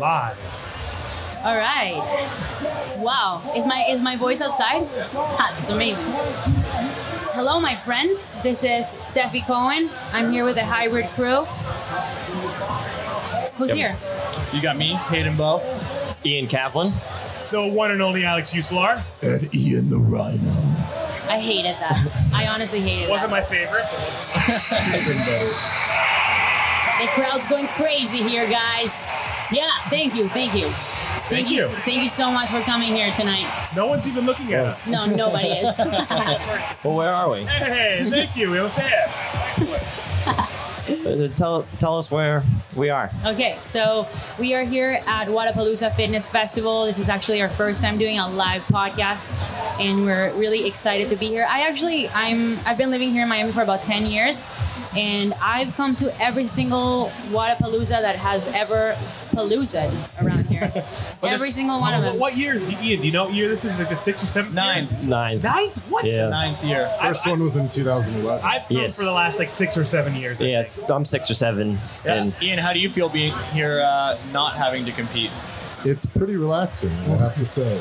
live. All right. Wow. Is my is my voice outside? Ha, that's amazing. Hello, my friends. This is Stefi Cohen. I'm here with the hybrid crew. Who's here? You got me, Hayden Bowe. Ian Kaplan. The one and only Alex Uslar. And Ian the Rhino. I hated that. I honestly hated it. Wasn't that. my favorite. The crowd's going crazy here, guys. Yeah, thank you, thank you. Thank you. you. Thank you so much for coming here tonight. No one's even looking at us. No, nobody is. Well, where are we? Hey, thank you. We have a. Uh, tell tell us where we are. Okay, so we are here at Wodapalooza Fitness Festival. This is actually our first time doing a live podcast, and we're really excited to be here. I actually, I'm, I've been living here in Miami for about ten years, and I've come to every single Wodapalooza that has ever paloozaed around here. every this- single one of them. what year, Ian? Do you know what year this is? Like the sixth or seventh? year? Ninth. Ninth. Ninth? What? Yeah. Ninth year. First one was in 2011. I've come Yes. for the last like six or seven years. I Yes, I'm six or seven, Yeah. and Ian, how do you feel being here, uh, not having to compete? It's pretty relaxing, I have to say.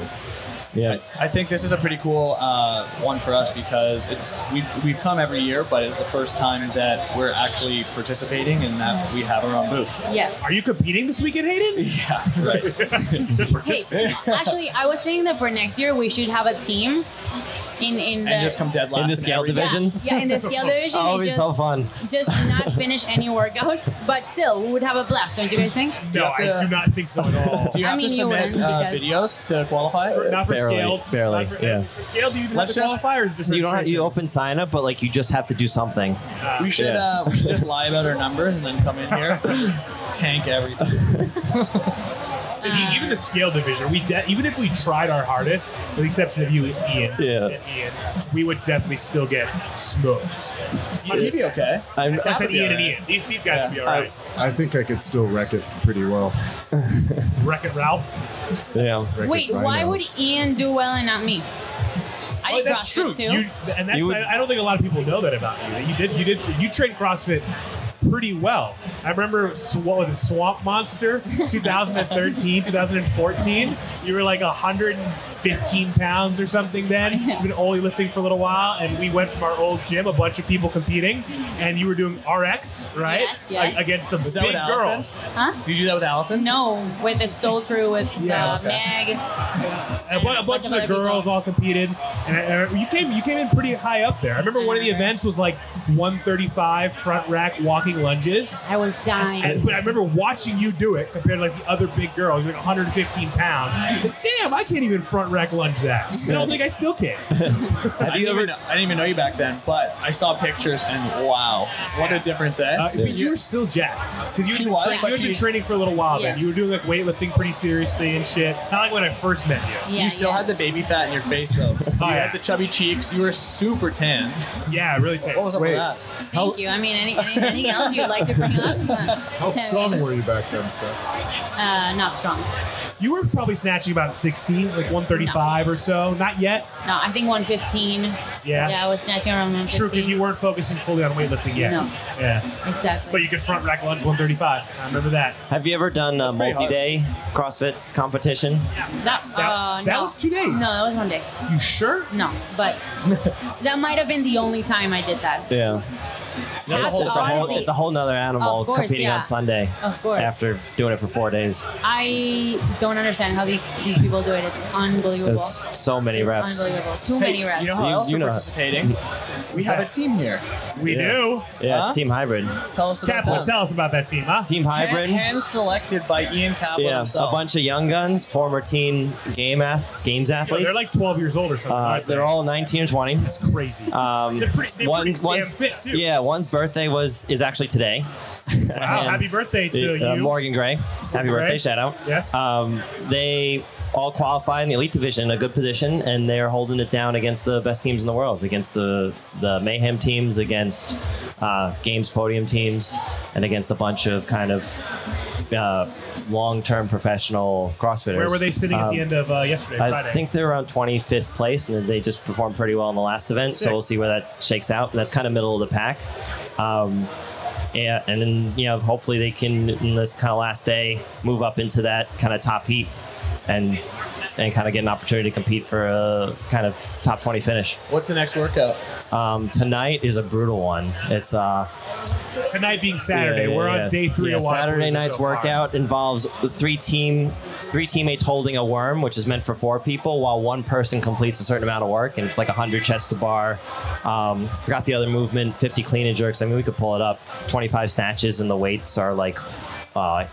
Yeah, I think this is a pretty cool uh, one for us because it's we've we've come every year, but it's the first time that we're actually participating and that we have our own booth. Yes. Are you competing this weekend, Hayden? Yeah, right. Hey, actually, I was thinking that for next year we should have a team in in the and just come dead last in the scale every- yeah, division. yeah in the scale division. Oh, and it'd be just, so fun. just not finish any workout, but still, we would have a blast, don't you guys think? No, you to- I do not think so at all. Do you I mean, to you submit wouldn't uh, videos to qualify? Not for Barely, scale. barely, for, yeah. For scale, do you even Let's have to just- qualify or is it just You don't have, you open sign up, but like you just have to do something. We should Yeah. uh, we should just lie about our numbers and then come in here and just tank everything. I mean, even the scale division, we de- even if we tried our hardest, with the exception of you, Ian, Yeah. and Ian, we would definitely still get smoked. You'd be okay. I'm, I said would be Ian and. Ian. These these guys Yeah. would be all right. I think I could still wreck it pretty well. Wreck it, Ralph. yeah. Wreck Wait, It why Rhino. would Ian do well and not me? I Oh, did that's true. CrossFit too. You, and that's You would- I, I don't think a lot of people know that about you. You did you did you trained CrossFit pretty well. I remember what was it, Swamp Monster, 2013, 2014. You were like 115 pounds or something then. You've been only lifting for a little while, and we went from our old gym, a bunch of people competing, and you were doing RX, right? Yes, yes. A- against some Was that big with Allison? girls. huh? Did you do that with Allison? No, with the Soul Crew with Yeah, uh, okay. Meg. And a, bu- a bunch of the other people. girls all competed, and I, I- you came you came in pretty high up there. I remember one of the mm-hmm. events was like 135 front rack walking lunges. I was dying. And, but I remember watching you do it compared to like the other big girls, like 115 pounds. Like, Damn, I can't even front rack lunge that. I don't think I still can. I Have didn't, ever? even know, I didn't even know you back then, but I saw pictures and wow, what a difference, eh? Uh, but you were still jacked because you She had been, was, tra- you but had been she- training for a little while. Yes. Then you were doing like weightlifting pretty seriously and shit. Not like when I first met you. yeah, you still yeah. had the baby fat in your face though. you yeah. had the chubby cheeks. You were super tan. Yeah, really. Tight. What was up Wait. with that? Thank you. I mean, any, any, anything else you'd like to bring up? How strong were you back then, Steph? Uh, not strong. You were probably snatching about 60, like 135 or so. Not yet. No, I think 115. Yeah. Yeah, I was snatching around 115. True, because you weren't focusing fully on weightlifting yet. No. Yeah. Exactly. But you could front rack lunge 135. I remember that. Have you ever done a multi-day CrossFit competition? that, That- uh, that no. was two days. No, that was one day. You sure? No, but that might have been the only time I did that. Yeah. That's It's a whole, honestly- it's a whole nother animal Of course, competing yeah. on Sunday. Of course. After doing it for four days, I don't understand how these these people do it. It's unbelievable. there's so many It's reps. Unbelievable. Too many reps. You know how You- else you are know- participating? We have a team here. We Yeah. do. Yeah, Huh? team hybrid, Tell us about Kaplan, them. tell us about that team, huh? team hybrid. Hand, hand selected by Ian Kaplan Yeah, himself. a bunch of young guns, former teen game ath- games Yo, athletes. they're like 12 years old or something. uh, aren't they? they're all 19 or 20. That's crazy. Um, they're pretty, they're one, pretty one, damn fit, too. yeah, one's birthday was is actually today. Wow, happy birthday to Uh, you. Morgan Gray. Happy Gray. birthday, shout out. Yes. Um, they all qualify in the elite division, a good position, and they're holding it down against the best teams in the world, against the the mayhem teams, against uh, games podium teams, and against a bunch of kind of uh, long-term professional CrossFitters. Where were they sitting at Um, the end of uh, yesterday, I Friday? think they're around 25th place, and they just performed pretty well in the last event. Sick. So we'll see where that shakes out. That's kind of middle of the pack. Um, Yeah, and then you know hopefully they can in this kind of last day move up into that kind of top heat and and kind of get an opportunity to compete for a kind of top 20 finish. What's the next workout? Um, tonight is a brutal one. It's uh Tonight being Saturday, yeah, we're yeah, on yeah. day three Yeah, of Saturday night's so far. workout involves the three team three teammates holding a worm, which is meant for four people, while one person completes a certain amount of work, and it's like 100 chest to bar. Um, forgot the other movement, 50 clean and jerks. I mean, we could pull it up. 25 snatches, and the weights are like, uh,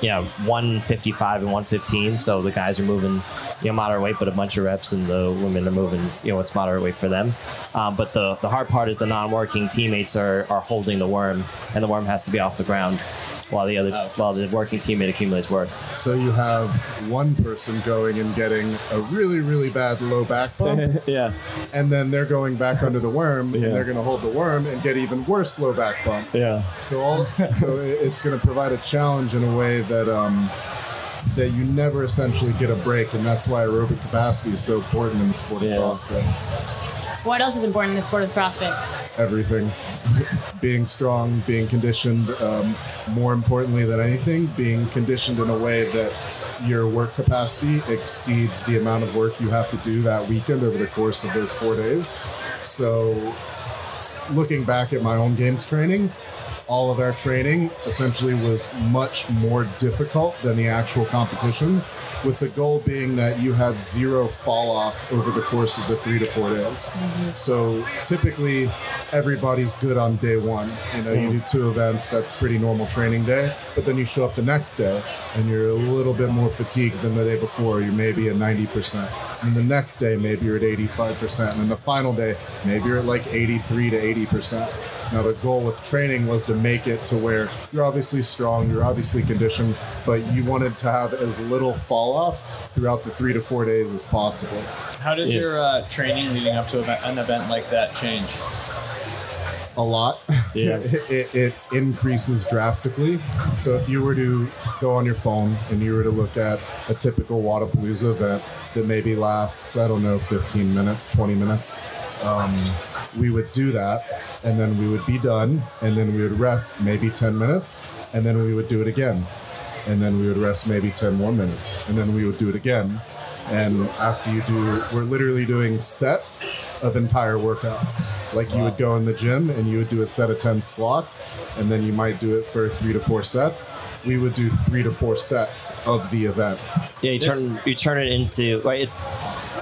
yeah, 155 and 115. So the guys are moving, you know, moderate weight, but a bunch of reps, and the women are moving, you know, what's moderate weight for them. Um, but the the hard part is the non-working teammates are are holding the worm, and the worm has to be off the ground. While the other, Oh. while the working teammate accumulates work. So you have one person going and getting a really, really bad low back bump, yeah. and then they're going back under the worm, Yeah. and they're going to hold the worm and get even worse low back bump. Yeah. So all, so it's going to provide a challenge in a way that um, that you never essentially get a break, and that's why aerobic capacity is so important in the sport Yeah. of CrossFit. What else is important in the sport of CrossFit? Everything, being strong, being conditioned. Um, more importantly than anything, being conditioned in a way that your work capacity exceeds the amount of work you have to do that weekend over the course of those four days. So, looking back at my own games training, all of our training essentially was much more difficult than the actual competitions, with the goal being that you had zero fall off over the course of the three to four days. Mm-hmm. So typically, everybody's good on day one. You know, you do two events, that's pretty normal training day, but then you show up the next day and you're a little bit more fatigued than the day before. You're maybe at 90%. And the next day, maybe you're at 85%. And then the final day, maybe you're at like 83 to 80%. Now, the goal with training was to make it to where you're obviously strong, you're obviously conditioned, but you wanted to have as little fall off throughout the three to four days as possible. How does Yeah. your uh, training leading up to an event like that change? a lot. Yeah. it, it, it increases drastically. So if you were to go on your phone and you were to look at a typical Wodapalooza event that maybe lasts, I don't know, 15 minutes, 20 minutes, um, we would do that and then we would be done and then we would rest maybe 10 minutes and then we would do it again. And then we would rest maybe 10 more minutes and then we would do it again. And after you do, we're literally doing sets of entire workouts. Like you would go in the gym and you would do a set of 10 squats, and then you might do it for three to four sets. We would do three to four sets of the event. Yeah, you turn you turn it into right. It's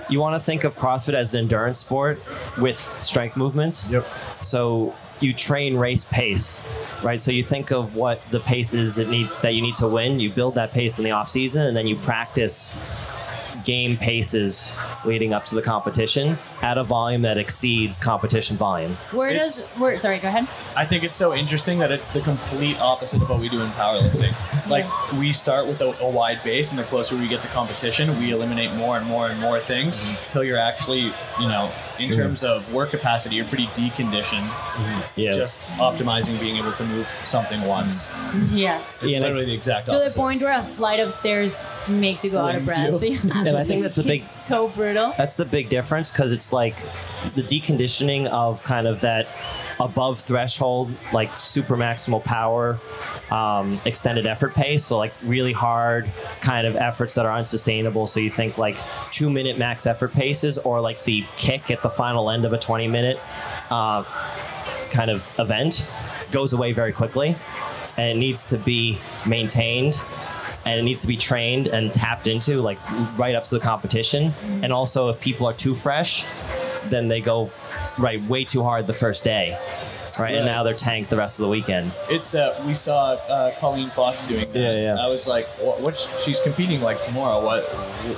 you want to think of CrossFit as an endurance sport with strength movements. Yep. So you train race pace, right? So you think of what the paces that need that you need to win. You build that pace in the off season, and then you practice game paces leading up to the competition at a volume that exceeds competition volume. Where It's- does where? Sorry, go ahead. I think it's so interesting that it's the complete opposite of what we do in powerlifting. Like we start with a, a wide base, and the closer we get to competition, we eliminate more and more and more things mm-hmm. until you're actually, you know, in mm-hmm. terms of work capacity, you're pretty deconditioned. Mm-hmm. Yeah. Just optimizing being able to move something once. Mm-hmm. Yeah. It's Yeah, and I- literally the exact To the opposite. point where a flight of stairs makes you go out of Lames breath. you. Yeah. and I think that's the big It's so brutal. That's the big difference because it's like the deconditioning of kind of that above threshold, like super maximal power, um, extended effort pace. So, like really hard kind of efforts that are unsustainable. So, you think like two minute max effort paces or like the kick at the final end of a 20 minute uh, kind of event goes away very quickly and it needs to be maintained and it needs to be trained and tapped into like right up to the competition and also if people are too fresh then they go right way too hard the first day right, and now they're tanked the rest of the weekend It's uh, we saw uh, Colleen Fotsch doing that. Yeah, yeah. I was like, what, what's she's competing like tomorrow? What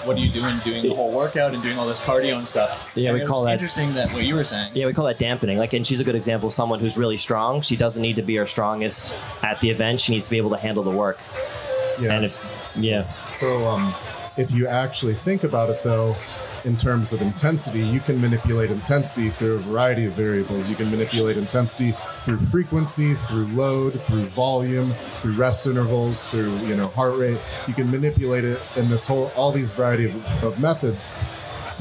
what are you doing? Doing the whole workout and doing all this cardio and stuff. Yeah, And we it call was that- interesting that what you were saying. yeah we call that dampening like and she's a good example of someone who's really strong she doesn't need to be her strongest at the event she needs to be able to handle the work Yes. and it's yeah So, um, if you actually think about it, though, in terms of intensity, you can manipulate intensity through a variety of variables. You can manipulate intensity through frequency, through load, through volume, through rest intervals, through you know heart rate. You can manipulate it in this whole all these variety of, of methods.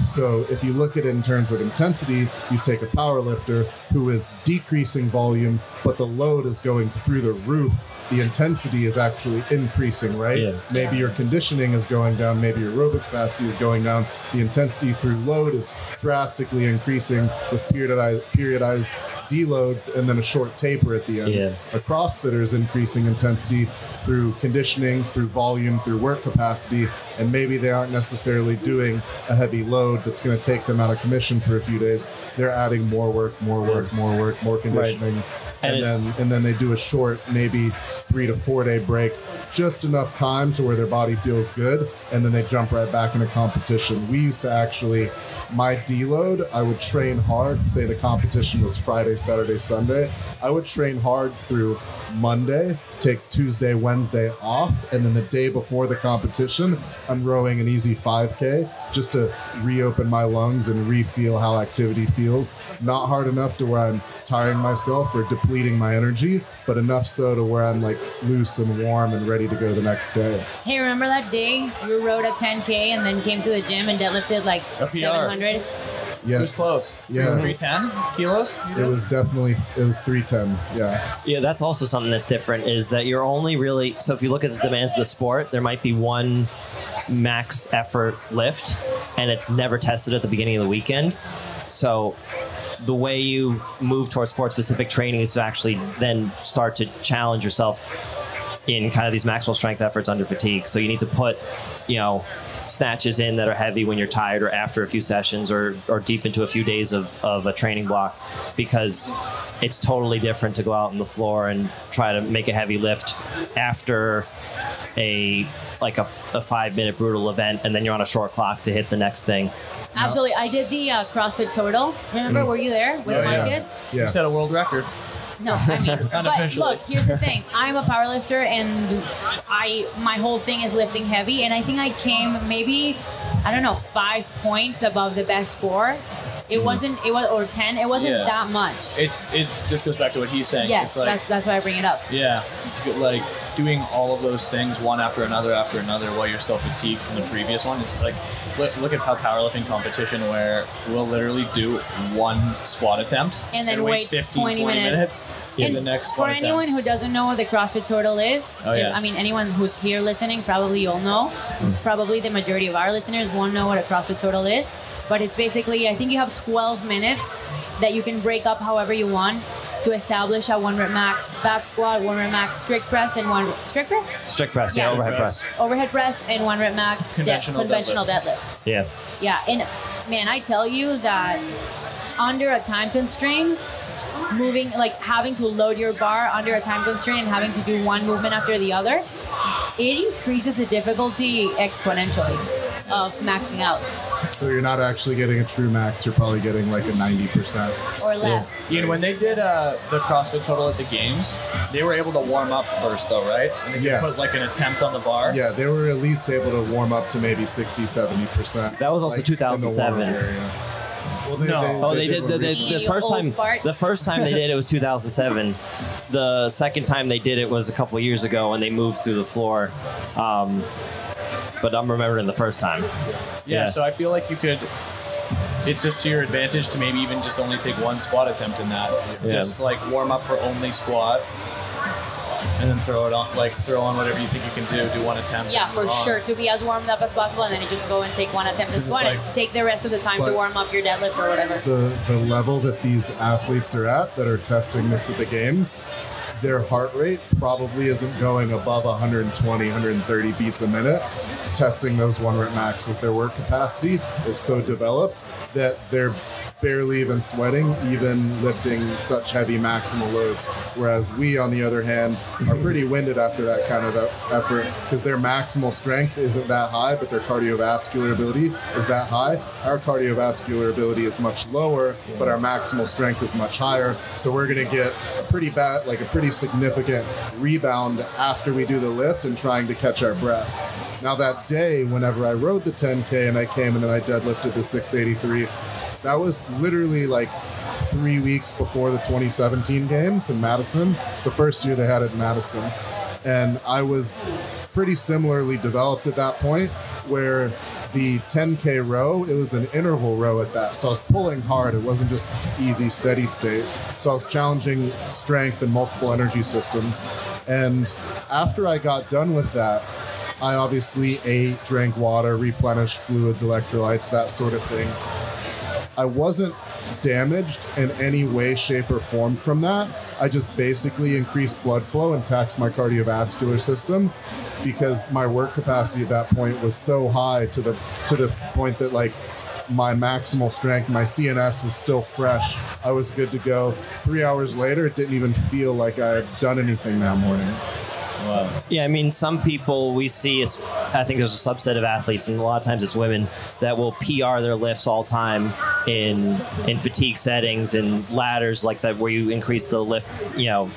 So if you look at it in terms of intensity, you take a power lifter who is decreasing volume, but the load is going through the roof. The intensity is actually increasing, right? Yeah. Maybe your conditioning is going down, maybe your aerobic capacity is going down. The intensity through load is drastically increasing with periodized, periodized deloads and then a short taper at the end. Yeah. A CrossFitter is increasing intensity through conditioning, through volume, through work capacity, and maybe they aren't necessarily doing a heavy load that's going to take them out of commission for a few days. They're adding more work, more work, more work, more conditioning, And and, it- then and then they do a short, maybe three to four day break, just enough time to where their body feels good, and then they jump right back into competition. We used to actually, my deload, I would train hard. Say the competition was Friday, Saturday, Sunday. I would train hard through Monday, take Tuesday, Wednesday off, and then the day before the competition, I'm rowing an easy 5K just to reopen my lungs and re-feel how activity feels. Not hard enough to where I'm tiring myself or depleting my energy, but enough so to where I'm like loose and warm and ready to go the next day. Hey, remember that day you rode a 10K and then came to the gym and deadlifted like 700? Yeah, It was close? Yeah. 310 kilos? It was definitely it was 310. Yeah. Yeah, that's also something that's different is that you're only really so if you look at the demands of the sport, there might be one max effort lift and it's never tested at the beginning of the weekend. So the way you move towards sport specific training is to actually then start to challenge yourself in kind of these maximal strength efforts under fatigue. So you need to put, you know, snatches in that are heavy when you're tired or after a few sessions or, or deep into a few days of, of a training block because it's totally different to go out on the floor and try to make a heavy lift after a like a, a five minute brutal event and then you're on a short clock to hit the next thing Absolutely. I did the uh, CrossFit Total. Remember, were you there with Oh, yeah. Marcus? Yeah. You set a world record. No, I mean, but look, here's the thing. I'm a powerlifter, and I my whole thing is lifting heavy, and I think I came maybe I don't know five points above the best score. It mm-hmm. wasn't. It was or ten. It wasn't Yeah. that much. It's it just goes back to what he's saying. Yes, it's like, that's that's why I bring it up. Yeah, like doing all of those things one after another after another while you're still fatigued from the previous one. It's like look, look at how powerlifting competition where we'll literally do one squat attempt And then wait 15, 20 20 minutes. in And the next for anyone attempt. who doesn't know what the CrossFit Total is, Oh, yeah. I mean, anyone who's here listening, probably you'll know. Hmm. Probably the majority of our listeners won't know what a CrossFit Total is. But it's basically, I think you have 12 minutes that you can break up however you want to establish a one rep max back squat, one rep max strict press, and one strict press, strict press yeah Yes. overhead press overhead press, and one rep max de- Conventional conventional deadlift. deadlift. yeah Yeah, and man, I tell you that under a time constraint, moving like having to load your bar under a time constraint and having to do one movement after the other, it increases the difficulty exponentially of maxing out So you're not actually getting a true max. You're probably getting like a 90%. or less. Ian, when they did uh, the CrossFit Total at the games, they were able to warm up first, though, right? And they could Yeah. put like an attempt on the bar. Yeah, they were at least able to warm up to maybe 60, 70%. That was also like, 2007. Warm area. Well, they, No. they- Oh, they did one the, the, the first time. fart. The first time they did it was 2007. The second time they did it was a couple years ago when they moved through the floor. Um, but I'm remembering the first time. Yeah, Yeah. so I feel like you could. It's just to your advantage to maybe even just only take one squat attempt in that. Yeah. Just like warm up for only squat, and then throw it on, like throw on whatever you think you can do. Do one attempt. Yeah, for on. sure. To be as warmed up as possible, and then you just go and take one attempt and Because it's and like- take the rest of the time to warm up your deadlift or whatever. the the level that these athletes are at that are testing this at the games their heart rate probably isn't going above 120 130 beats a minute testing those one rep maxes their work capacity is so developed that they're barely even sweating even lifting such heavy maximal loads. Whereas we on the other hand are pretty winded after that kind of effort because their maximal strength isn't that high but their cardiovascular ability is that high. Our cardiovascular ability is much lower but our maximal strength is much higher. So we're going to get a pretty bad like a pretty significant rebound after we do the lift and trying to catch our breath. Now that day whenever i rode the 10k and i came and then i deadlifted the 683 that was literally like three weeks before the 2017 games in Madison, the first year they had it in Madison. And I was pretty similarly developed at that point, where the 10k row it was an interval row at that. So i was pulling hard. It wasn't just easy steady state. So i was challenging strength and multiple energy systems. And after i got done with that i obviously ate drank water replenished fluids electrolytes that sort of thing I wasn't damaged in any way, shape, or form from that. I just basically increased blood flow and taxed my cardiovascular system because my work capacity at that point was so high to the to the point that like my maximal strength, my CNS was still fresh. I was good to go. Three hours later, it didn't even feel like I had done anything that morning. Yeah, I mean, some people we see, is, I think there's a subset of athletes, and a lot of times it's women that will PR their lifts all time in in fatigue settings and ladders like that, where you increase the lift, you know,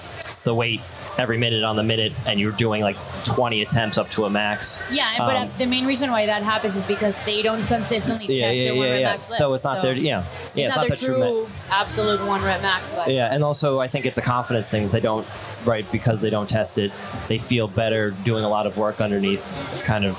the weight every minute on the minute, and you're doing like 20 attempts up to a max. Yeah, but uh, Um, the main reason why that happens is because they don't consistently Yeah, test yeah, their one yeah, rep yeah. max lift. So it's not their, yeah, yeah, it's, not, their true true, me- absolute one rep max. But Yeah, and also I think it's a confidence thing. They don't, right, because they don't test it, they feel better doing a lot of work underneath kind of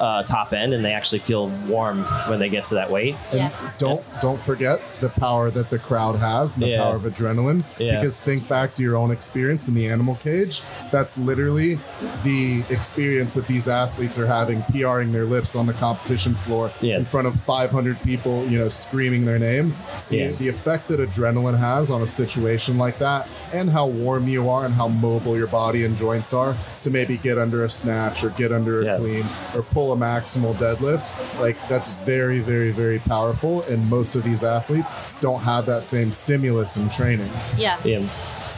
uh, top end, and they actually feel warm when they get to that weight. And Yeah. don't don't forget the power that the crowd has and the Yeah. power of adrenaline. Yeah. Because think back to your own experience in the animal cage. That's literally the experience that these athletes are having, PRing their lifts on the competition floor Yeah. in front of 500 people, you know, screaming their name. The, the effect that adrenaline has on a situation like that, and how warm you are, and how mobile your body and joints are to maybe get under a snatch or get under a Yeah. clean or pull a maximal deadlift like that's very very very powerful and most of these athletes don't have that same stimulus in training yeah. Yeah.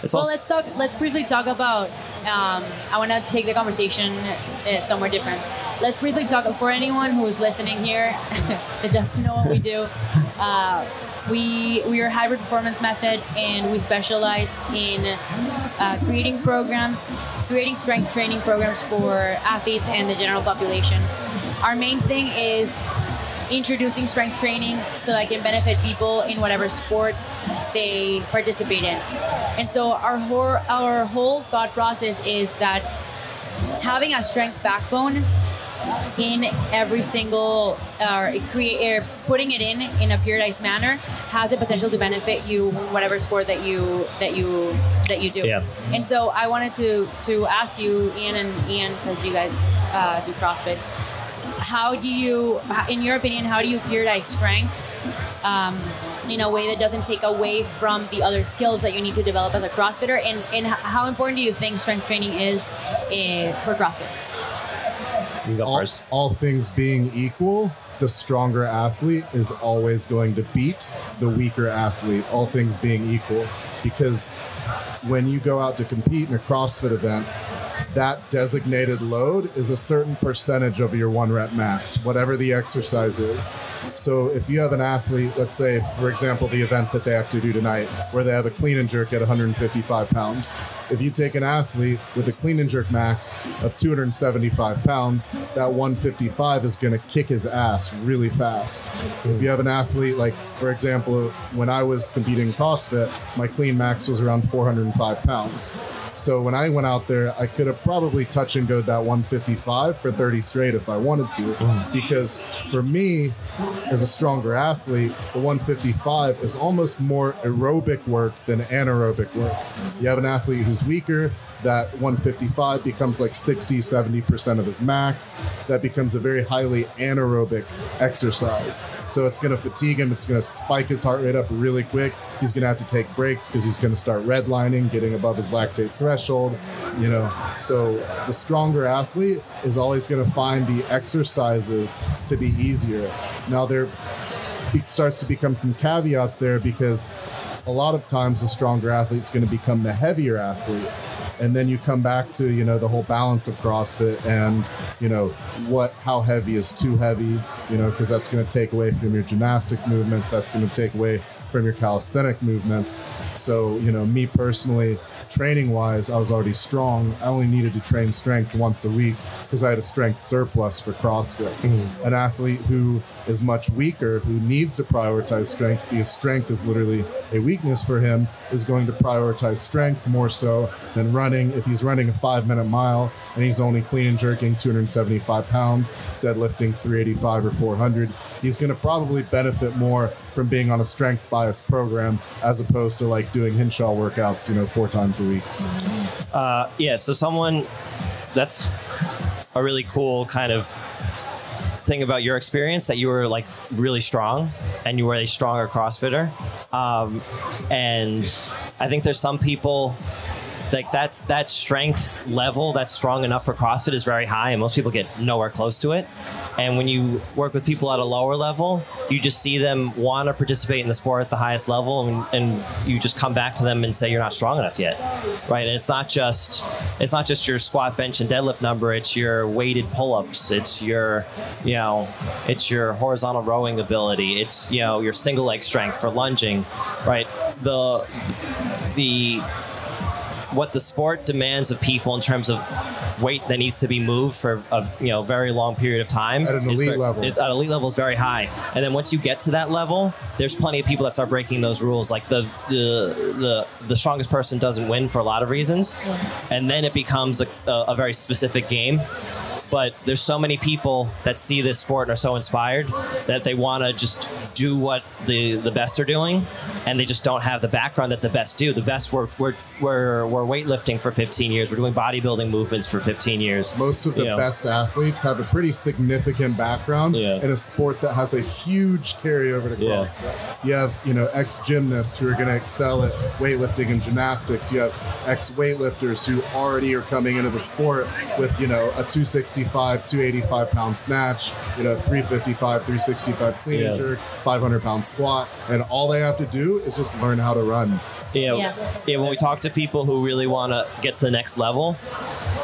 It's Well, also, let's talk. Let's briefly talk about. Um, I want to take the conversation uh, somewhere different. Let's briefly talk for anyone who's listening here that doesn't know what we do. Uh, we we are hybrid performance method, and we specialize in uh, creating programs, creating strength training programs for athletes and the general population. Our main thing is introducing strength training so that it can benefit people in whatever sport they participate in. And so our whole, our whole thought process is that having a strength backbone in every single uh, create uh, putting it in in a periodized manner has the potential to benefit you whatever sport that you that you that you do. Yeah. and so i wanted to to ask you ian and ian because you guys uh, do crossfit how do you in your opinion how do you periodize strength um, in a way that doesn't take away from the other skills that you need to develop as a crossfitter? And, and how important do you think strength training is uh, for crossfit you go all, first. all things being equal the stronger athlete is always going to beat the weaker athlete all things being equal because when you go out to compete in a CrossFit event, that designated load is a certain percentage of your one rep max, whatever the exercise is. So if you have an athlete, let's say, for example, the event that they have to do tonight, where they have a clean and jerk at 155 pounds, if you take an athlete with a clean and jerk max of 275 pounds, that 155 is going to kick his ass really fast. If you have an athlete, like, for example, when I was competing CrossFit, my clean max was around 405 pounds. So when I went out there, I could have probably touch and go that 155 for 30 straight if I wanted to. Because for me, as a stronger athlete, the 155 is almost more aerobic work than anaerobic work. You have an athlete who's weaker, that 155 becomes like 60, 70% of his max. That becomes a very highly anaerobic exercise. So it's going to fatigue him, it's going to spike his heart rate up really quick. He's going to have to take breaks because he's going to start redlining, getting above his lactate threshold, you know. So the stronger athlete is always going to find the exercises to be easier. Now there starts to become some caveats there because a lot of times the stronger athlete's going to become the heavier athlete and then you come back to you know the whole balance of CrossFit and you know what how heavy is too heavy you know because that's going to take away from your gymnastic movements that's going to take away from your calisthenic movements so you know me personally training wise, I was already strong. I only needed to train strength once a week because I had a strength surplus for CrossFit. Mm-hmm. An athlete who is much weaker, who needs to prioritize strength because strength is literally a weakness for him, is going to prioritize strength more so than running. If he's running a five minute mile and he's only clean and jerking 275 pounds, deadlifting 385 or 400, he's going to probably benefit more from being on a strength bias program as opposed to like doing Hinshaw workouts, you know, four times a week. Uh, Yeah, so someone that's a really cool kind of thing about your experience that you were like really strong and you were a stronger CrossFitter. Um, and I think there's some people like that that strength level that's strong enough for CrossFit is very high and most people get nowhere close to it. And when you work with people at a lower level, you just see them want to participate in the sport at the highest level and, and you just come back to them and say you're not strong enough yet. Right? And it's not just it's not just your squat, bench and deadlift number, it's your weighted pull-ups, it's your you know, it's your horizontal rowing ability, it's you know, your single leg strength for lunging, right? The the what the sport demands of people in terms of weight that needs to be moved for a you know very long period of time At an elite ver- level. It's at elite level is very high, and then once you get to that level, there's plenty of people that start breaking those rules. Like the the the, the strongest person doesn't win for a lot of reasons, and then it becomes a, a, a very specific game. But there's so many people that see this sport and are so inspired that they want to just do what the the best are doing, and they just don't have the background that the best do. The best were we're we're, we're weightlifting for 15 years. We're doing bodybuilding movements for 15 years. Most of the You know. best athletes have a pretty significant background Yeah. in a sport that has a huge carryover to Yeah. CrossFit. You have, you know, ex gymnasts who are going to excel at weightlifting and gymnastics. You have ex weightlifters who already are coming into the sport with, you know, a 265, 285 pound snatch, you know, 355, 365 clean and Yeah. jerk, 500 pound squat, and all they have to do is just learn how to run. Yeah, Yeah. yeah. When we talk to people who really want to get to the next level,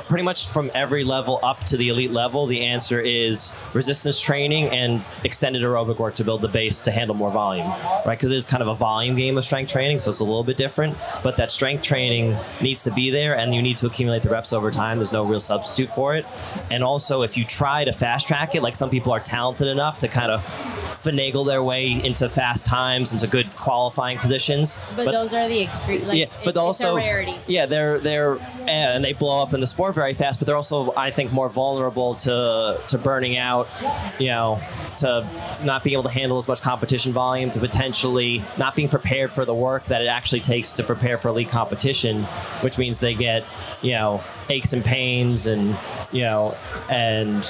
pretty much from every level up to the elite level, the answer is resistance training and extended aerobic work to build the base to handle more volume, right? Because it's kind of a volume game of strength training, so it's a little bit different. But that strength training needs to be there, and you need to accumulate the reps over time. There's no real substitute for it. And also, if you try to fast track it, like some people are talented enough to kind of finagle their way into fast times, into good qualifying positions. But, those are the extreme. Like, yeah, but it's, also it's. Yeah, they're they're eh, and they blow up in the sport very fast, but they're also I think more vulnerable to to burning out, you know, to not being able to handle as much competition volume, to potentially not being prepared for the work that it actually takes to prepare for elite competition, which means they get, you know, aches and pains and you know and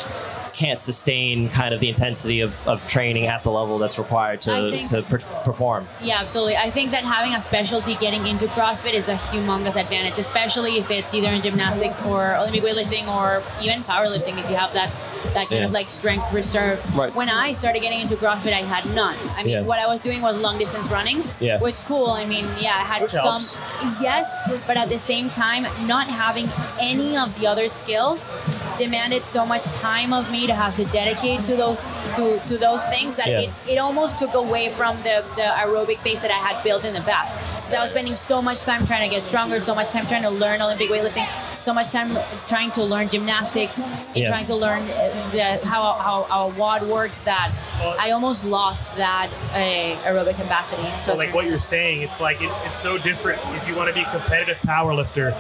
can't sustain kind of the intensity of, of training at the level that's required to, think- to per- perform. Yeah, absolutely. I think that having a specialty getting into CrossFit is a humongous advantage, especially if it's either in gymnastics or Olympic weightlifting or even powerlifting. If you have that that kind Yeah. of like strength reserve. Right. When I started getting into CrossFit, I had none. I mean, Yeah. what I was doing was long distance running, Yeah. which cool. I mean, yeah, I had Which some. helps. Yes, but at the same time, not having any of the other skills demanded so much time of me to have to dedicate to those to, to those things that Yeah. it, it almost took away from the, the aerobic base that I had built in the past. Because I was spending so much time trying to get stronger, so much time trying to learn Olympic weightlifting, so much time trying to learn gymnastics and Yeah. trying to learn uh, the, how, how, how a WOD works that I almost lost that uh, aerobic capacity. So like what you're saying, it's like it's it's so different. If you want to be a competitive power lifter,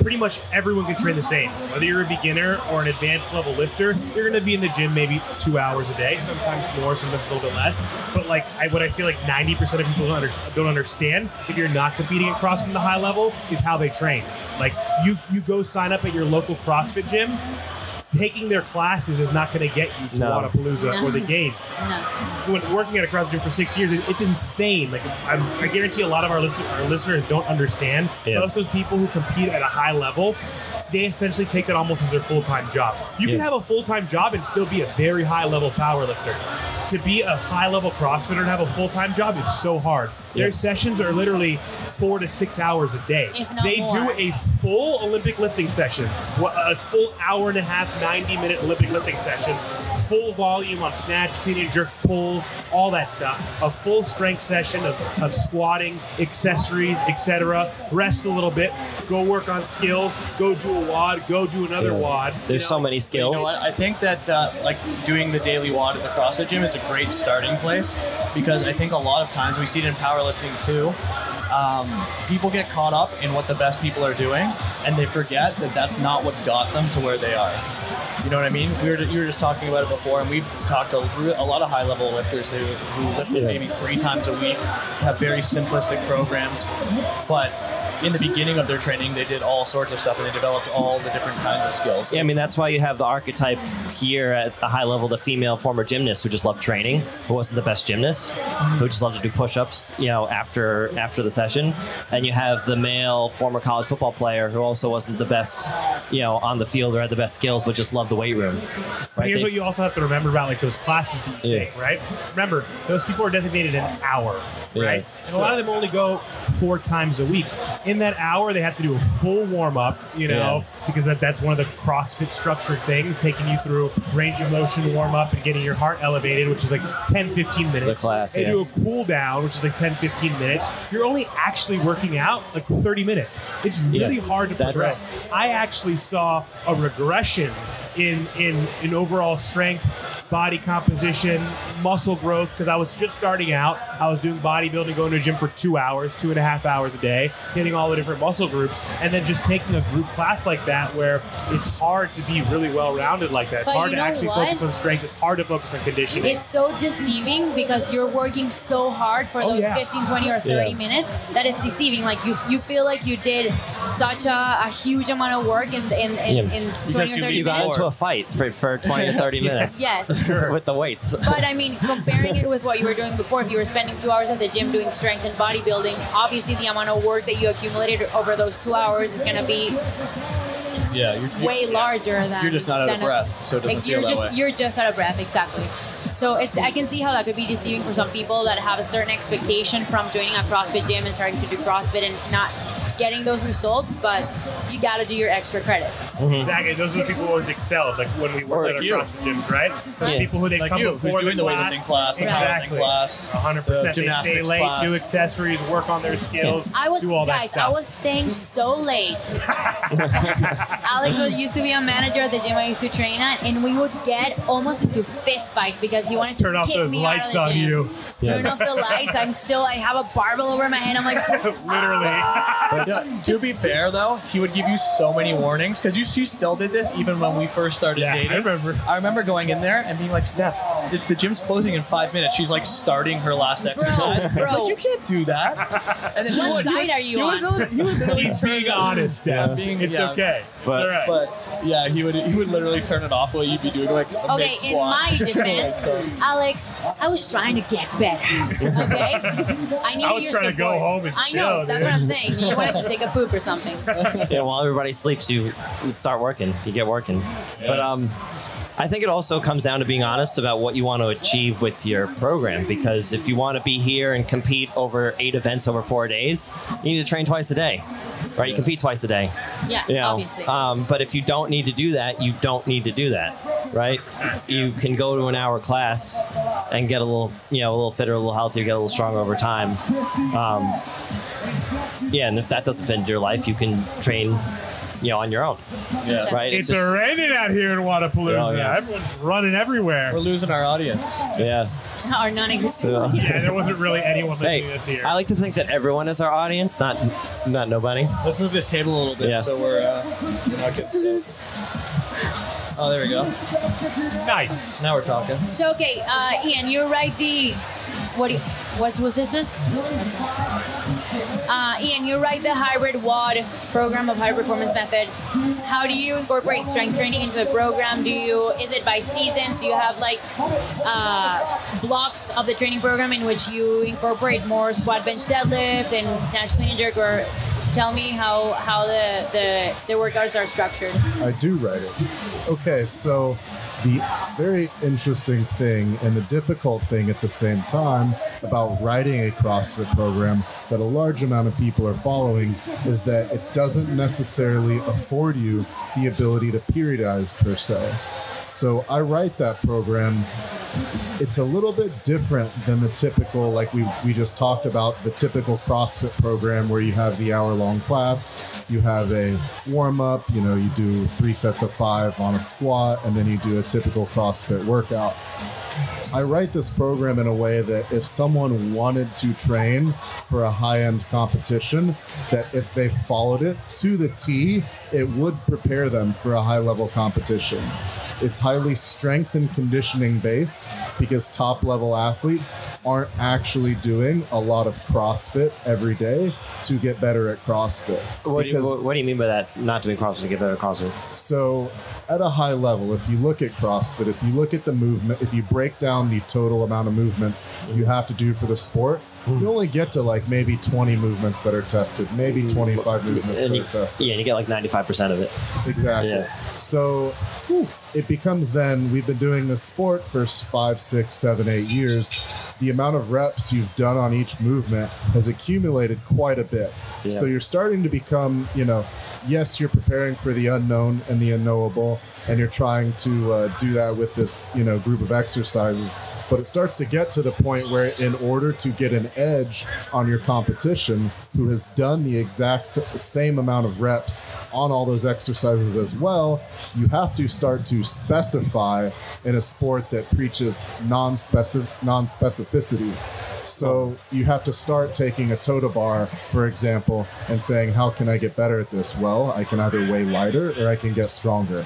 pretty much everyone can train the same. Whether you're a beginner or an advanced level lifter, you're going to be in the gym maybe two hours a day, sometimes more, sometimes a little bit less. But like I, what I feel like 90% of people don't, under, don't understand if you're not competing at CrossFit at the high level is how they train. Like you you go sign up at your local CrossFit gym. Taking their classes is not going to get you to No. Wodapalooza or the games No. when working at a CrossFit gym for six years, it's insane. Like I'm, I guarantee a lot of our, lis- our listeners don't understand. Yeah. Most of those people who compete at a high level, they essentially take that almost as their full time job. You can have a full time job and still be a very high level power lifter. To be a high level CrossFitter and have a full time job, it's so hard. Their Yeah. sessions are literally four to six hours a day. If not they more. do a full Olympic lifting session, a full hour and a half, 90 minute Olympic lifting session, full volume on snatch, clean and jerk pulls, all that stuff. A full strength session of, of squatting, accessories, etc. Rest a little bit. Go work on skills. Go do a WOD. Go do another Yeah. WOD. There's so many You skills. know what? I think that uh, like doing the daily WOD at the CrossFit gym is a great starting place because I think a lot of times we see it in powerlifting too. Um, people get caught up in what the best people are doing, and they forget that that's not what got them to where they are. You know what I mean? We were, you were just talking about it before, and we've talked to a lot of high level lifters who, who lift Yeah. maybe three times a week, have very simplistic programs, but in the beginning of their training, they did all sorts of stuff and they developed all the different kinds of skills. Yeah, I mean that's why you have the archetype here at the high level, the female former gymnast who just loved training, who wasn't the best gymnast, who just loved to do push-ups, you know, after after the session, and you have the male former college football player who also wasn't the best, you know, on the field or had the best skills, but just loved the weight room. Right? Here's They- what you also have to remember about like those classes that you Yeah. take, right? Remember, those people are designated an hour, Yeah. right? And a lot of them only go four times a week. In that hour, they have to do a full warm up, you know, because that, that's one of the CrossFit structured things, taking you through range of motion warm up and getting your heart elevated, which is like 10, 15 minutes. class, and yeah. do a cool down, which is like 10, 15 minutes. You're only actually working out like 30 minutes. It's really Yeah. hard to progress. I actually saw a regression in in in overall strength, body composition, muscle growth because I was just starting out. I was doing bodybuilding, going to a gym for two hours, two and a half hours a day, hitting all the different muscle groups, and then just taking a group class like that where it's hard to be really well rounded like that. It's But hard you to actually what? focus on strength. It's hard to focus on conditioning. It's so deceiving because you're working so hard for Oh, those yeah. 15, 20, or 30 Yeah. minutes that it's deceiving. Like you, you feel like you did such a, a huge amount of work in in, in, Yeah. in 20 Because or 30 leave you got minutes. Into a fight for, for 20 to 30 minutes Yes. with the weights. But I mean, comparing it with what you were doing before, if you were spending two hours at the gym doing strength and bodybuilding, obviously the amount of work that you accumulated over those two hours is going to be Yeah, you're, you're- way yeah. larger than. You're just not out of than a- breath, so it doesn't like, feel you're that just, way. You're just out of breath, exactly. So it's I can see how that could be deceiving for some people that have a certain expectation from joining a CrossFit gym and starting to do CrossFit and not getting those results, but you got to do your extra credit. Mm-hmm. Exactly. Those are the people who always excel. Like when we Or work at our you. CrossFit gyms, right? Those Yeah. people who they Like come you, who's before doing the the class. weightlifting class, the exactly. powerlifting class, 100%. the They stay late, class. do accessories, work on their skills, I was do all that guys, stuff. I was staying so late. Alex was, used to be a manager at the gym I used to train at, and we would get almost into fist fights because he wanted to Turn off kick the me out lights of the on gym. you. Turn off the lights. I'm still. I have a barbell over my head. I'm like, Literally. Yeah, to be fair though, he would give you so many warnings because you she still did this even when we first started Yeah, I dating. remember. I remember going in there and being like, Steph, the, the gym's closing in five minutes. She's like starting her last exercise. bro. Like, you can't do that. And then What would- side are you he on? would literally- he would literally He's being honest, Steph. being- it's yeah. okay. But- it's all right. But yeah, he would he would literally turn it off while you'd be doing like a okay. In my defense, Alex, I was trying to get better. Okay, I needed I was your trying to go home and I chill, know. That's dude. what I'm saying. You wanted to take a poop or something. yeah, while everybody sleeps, you, you start working. You get working. But um, I think it also comes down to being honest about what you want to achieve with your program. Because if you want to be here and compete over eight events over four days, you need to train twice a day. Right? You compete twice a day. Yeah, You know? obviously. Um, but if you don't need to do that, you don't need to do that. Right? You can go to an hour class and get a little, you know, a little fitter, a little healthier, get a little stronger over time. Um, yeah, and if that doesn't fit into your life, you can train, you know, on your own. Yeah. Right? it's just- raining out here in Wodapalooza. Oh, yeah. Everyone's running everywhere. We're losing our audience. yeah. Our non-existent. Yeah. audience. Yeah, there wasn't really anyone listening Hey, this here. I like to think that everyone is our audience, not not nobody. Let's move this table a little bit Yeah. so we're uh, we're not getting sick. Oh, there we go. nice. Now we're talking. So okay, uh, Ian, you write the what? Do you, what's was this? this? Uh, Ian, you write the hybrid WOD program of high performance method. How do you incorporate strength training into the program? Do you is it by seasons? Do you have like uh, blocks of the training program in which you incorporate more squat, bench, deadlift, and snatch, clean, and jerk? Or tell me how how the the, the workouts are structured. I do write it. Okay, so the very interesting thing and the difficult thing at the same time about writing a CrossFit program that a large amount of people are following is that it doesn't necessarily afford you the ability to periodize per se. So I write that program. It's a little bit different than the typical, like we, we just talked about, the typical CrossFit program where you have the hour long class, you have a warm up, you know, you do three sets of five on a squat, and then you do a typical CrossFit workout. I write this program in a way that if someone wanted to train for a high end competition, that if they followed it to the T, it would prepare them for a high level competition. It's highly strength and conditioning based because top level athletes aren't actually doing a lot of CrossFit every day to get better at CrossFit. What do, you, what, do you mean by that? Not doing CrossFit to get better at CrossFit. so, at a high level, if you look at CrossFit, if you look at the movement, if you break down the total amount of movements you have to do for the sport, you only get to like maybe 20 movements that are tested, maybe mm. 25 movements that are tested. yeah, and you get like 95% of it. Exactly. Yeah. So it becomes then we've been doing this sport for five, six, seven, eight years. The amount of reps you've done on each movement has accumulated quite a bit. Yeah. So you're starting to become, you know, yes, you're preparing for the unknown and the unknowable, and you're trying to uh, do that with this, you know, group of exercises. But it starts to get to the point where, in order to get an edge on your competition, who has done the exact same amount of reps on all those exercises as well, you have to start to specify in a sport that preaches non-specific non-specificity. So you have to start taking a tota bar, for example, and saying, "How can I get better at this?" Well, I can either weigh lighter or I can get stronger.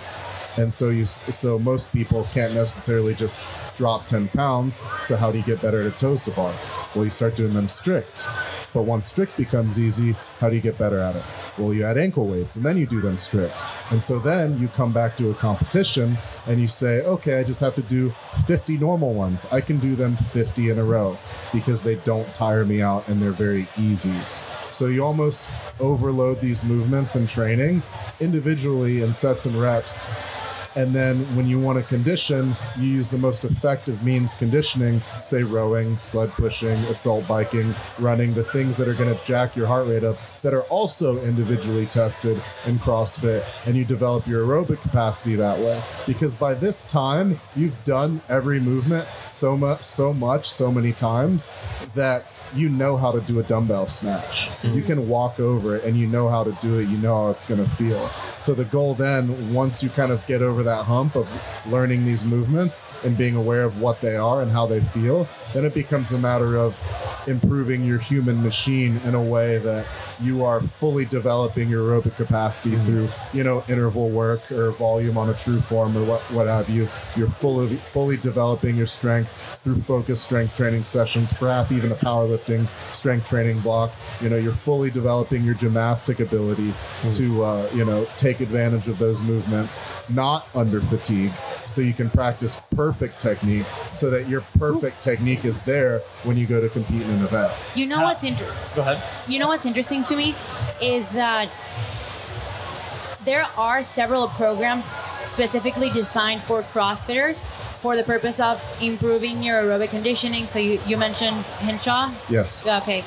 And so you, so most people can't necessarily just drop 10 pounds. So how do you get better at a toes to bar? Well, you start doing them strict. But once strict becomes easy, how do you get better at it? Well, you add ankle weights and then you do them strict. And so then you come back to a competition and you say, okay, I just have to do 50 normal ones. I can do them 50 in a row because they don't tire me out and they're very easy. So you almost overload these movements and training individually in sets and reps and then when you want to condition, you use the most effective means conditioning, say rowing, sled pushing, assault biking, running, the things that are going to jack your heart rate up that are also individually tested in CrossFit. And you develop your aerobic capacity that way. Because by this time, you've done every movement so much, so much, so many times that you know how to do a dumbbell snatch. You mm-hmm. can walk over it and you know how to do it. You know how it's going to feel. So the goal then, once you kind of get over that hump of learning these movements and being aware of what they are and how they feel, then it becomes a matter of improving your human machine in a way that you are fully developing your aerobic capacity mm-hmm. through, you know, interval work or volume on a TrueForm or what, what have you. You're fully fully developing your strength through focused strength training sessions, perhaps even a powerlifting strength training block. You know, you're fully developing your gymnastic ability to, uh, you know, take advantage of those movements, not under fatigue, so you can practice perfect technique, so that your perfect technique is there when you go to compete in an event. You know what's inter- Go ahead. you know what's interesting to me is that there are several programs specifically designed for CrossFitters for the purpose of improving your aerobic conditioning. So you, you mentioned Hinshaw. Yes. Okay.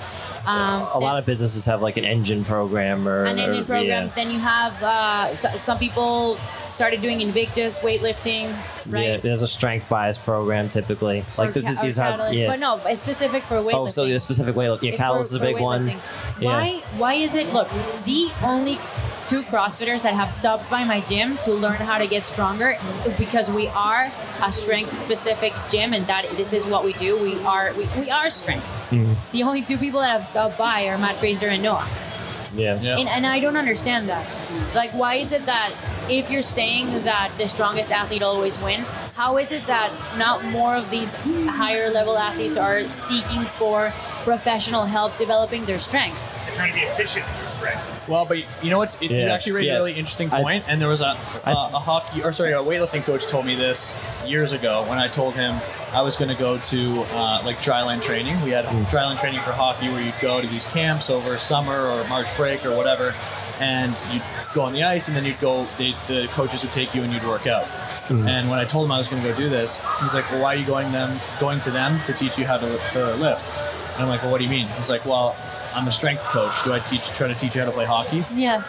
Um, A lot of businesses have like an engine program or an engine or- program. yeah. Then you have uh, s- some people started doing Invictus weightlifting, right? Yeah, there's a strength bias program typically. Like Or this ca- is or these are yeah. but no, it's specific for weightlifting. Oh, so the specific weight. Yeah, It's Catalyst for- is a big one. weightlifting. Yeah. Why? Why is it? Look, the only two CrossFitters that have stopped by my gym to learn how to get stronger because we are a strength-specific gym, and that this is what we do. We are we, we are strength. Mm-hmm. The only two people that have stopped by are Matt Fraser and Noah. Yeah. Yeah. And, and I don't understand that. Like, why is it that if you're saying that the strongest athlete always wins, how is it that not more of these higher level athletes are seeking for professional help developing their strength? They're trying to be efficient with your strength. Well, but you know what's? It, you actually raised yeah. a really interesting I- point, and there was a, a uh, a hockey or sorry, a weightlifting coach told me this years ago when I told him I was going to go to uh, like dryland training. We had mm. dryland training for hockey where you'd go to these camps over summer or March break or whatever, and you'd go on the ice, and then you'd go. They, the coaches would take you and you'd work out. Mm. And when I told him I was going to go do this, he's like, "Well, why are you going them going to them to teach you how to, to lift?" And I'm like, "Well, what do you mean?" He's like, "Well." I'm a strength coach. Do I teach try to teach you how to play hockey? Yeah.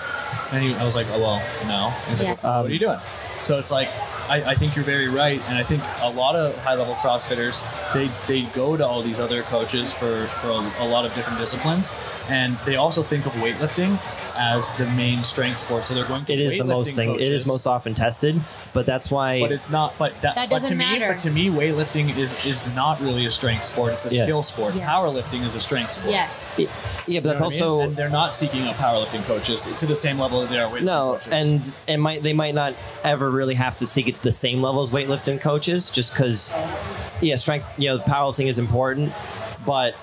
And he, I was like, oh well, no. He's like, Yeah. what are you doing? So it's like I, I think you're very right, and I think a lot of high level CrossFitters they they go to all these other coaches for for a, a lot of different disciplines, and they also think of weightlifting as the main strength sport. So they're going to It is the most weightlifting thing. It is most often tested, but that's why. But it's not. But that, That but to doesn't me, matter. but to me, weightlifting is is not really a strength sport. It's a Yeah. skill sport. Yes. Powerlifting is a strength sport. Yes. yeah, but that's You know what I mean? also and they're not seeking out powerlifting coaches to the same level that they are weightlifting no, coaches. and it might they might not ever really have to seek it to the same level as weightlifting coaches, just because. Yeah, strength. You know, powerlifting is important, but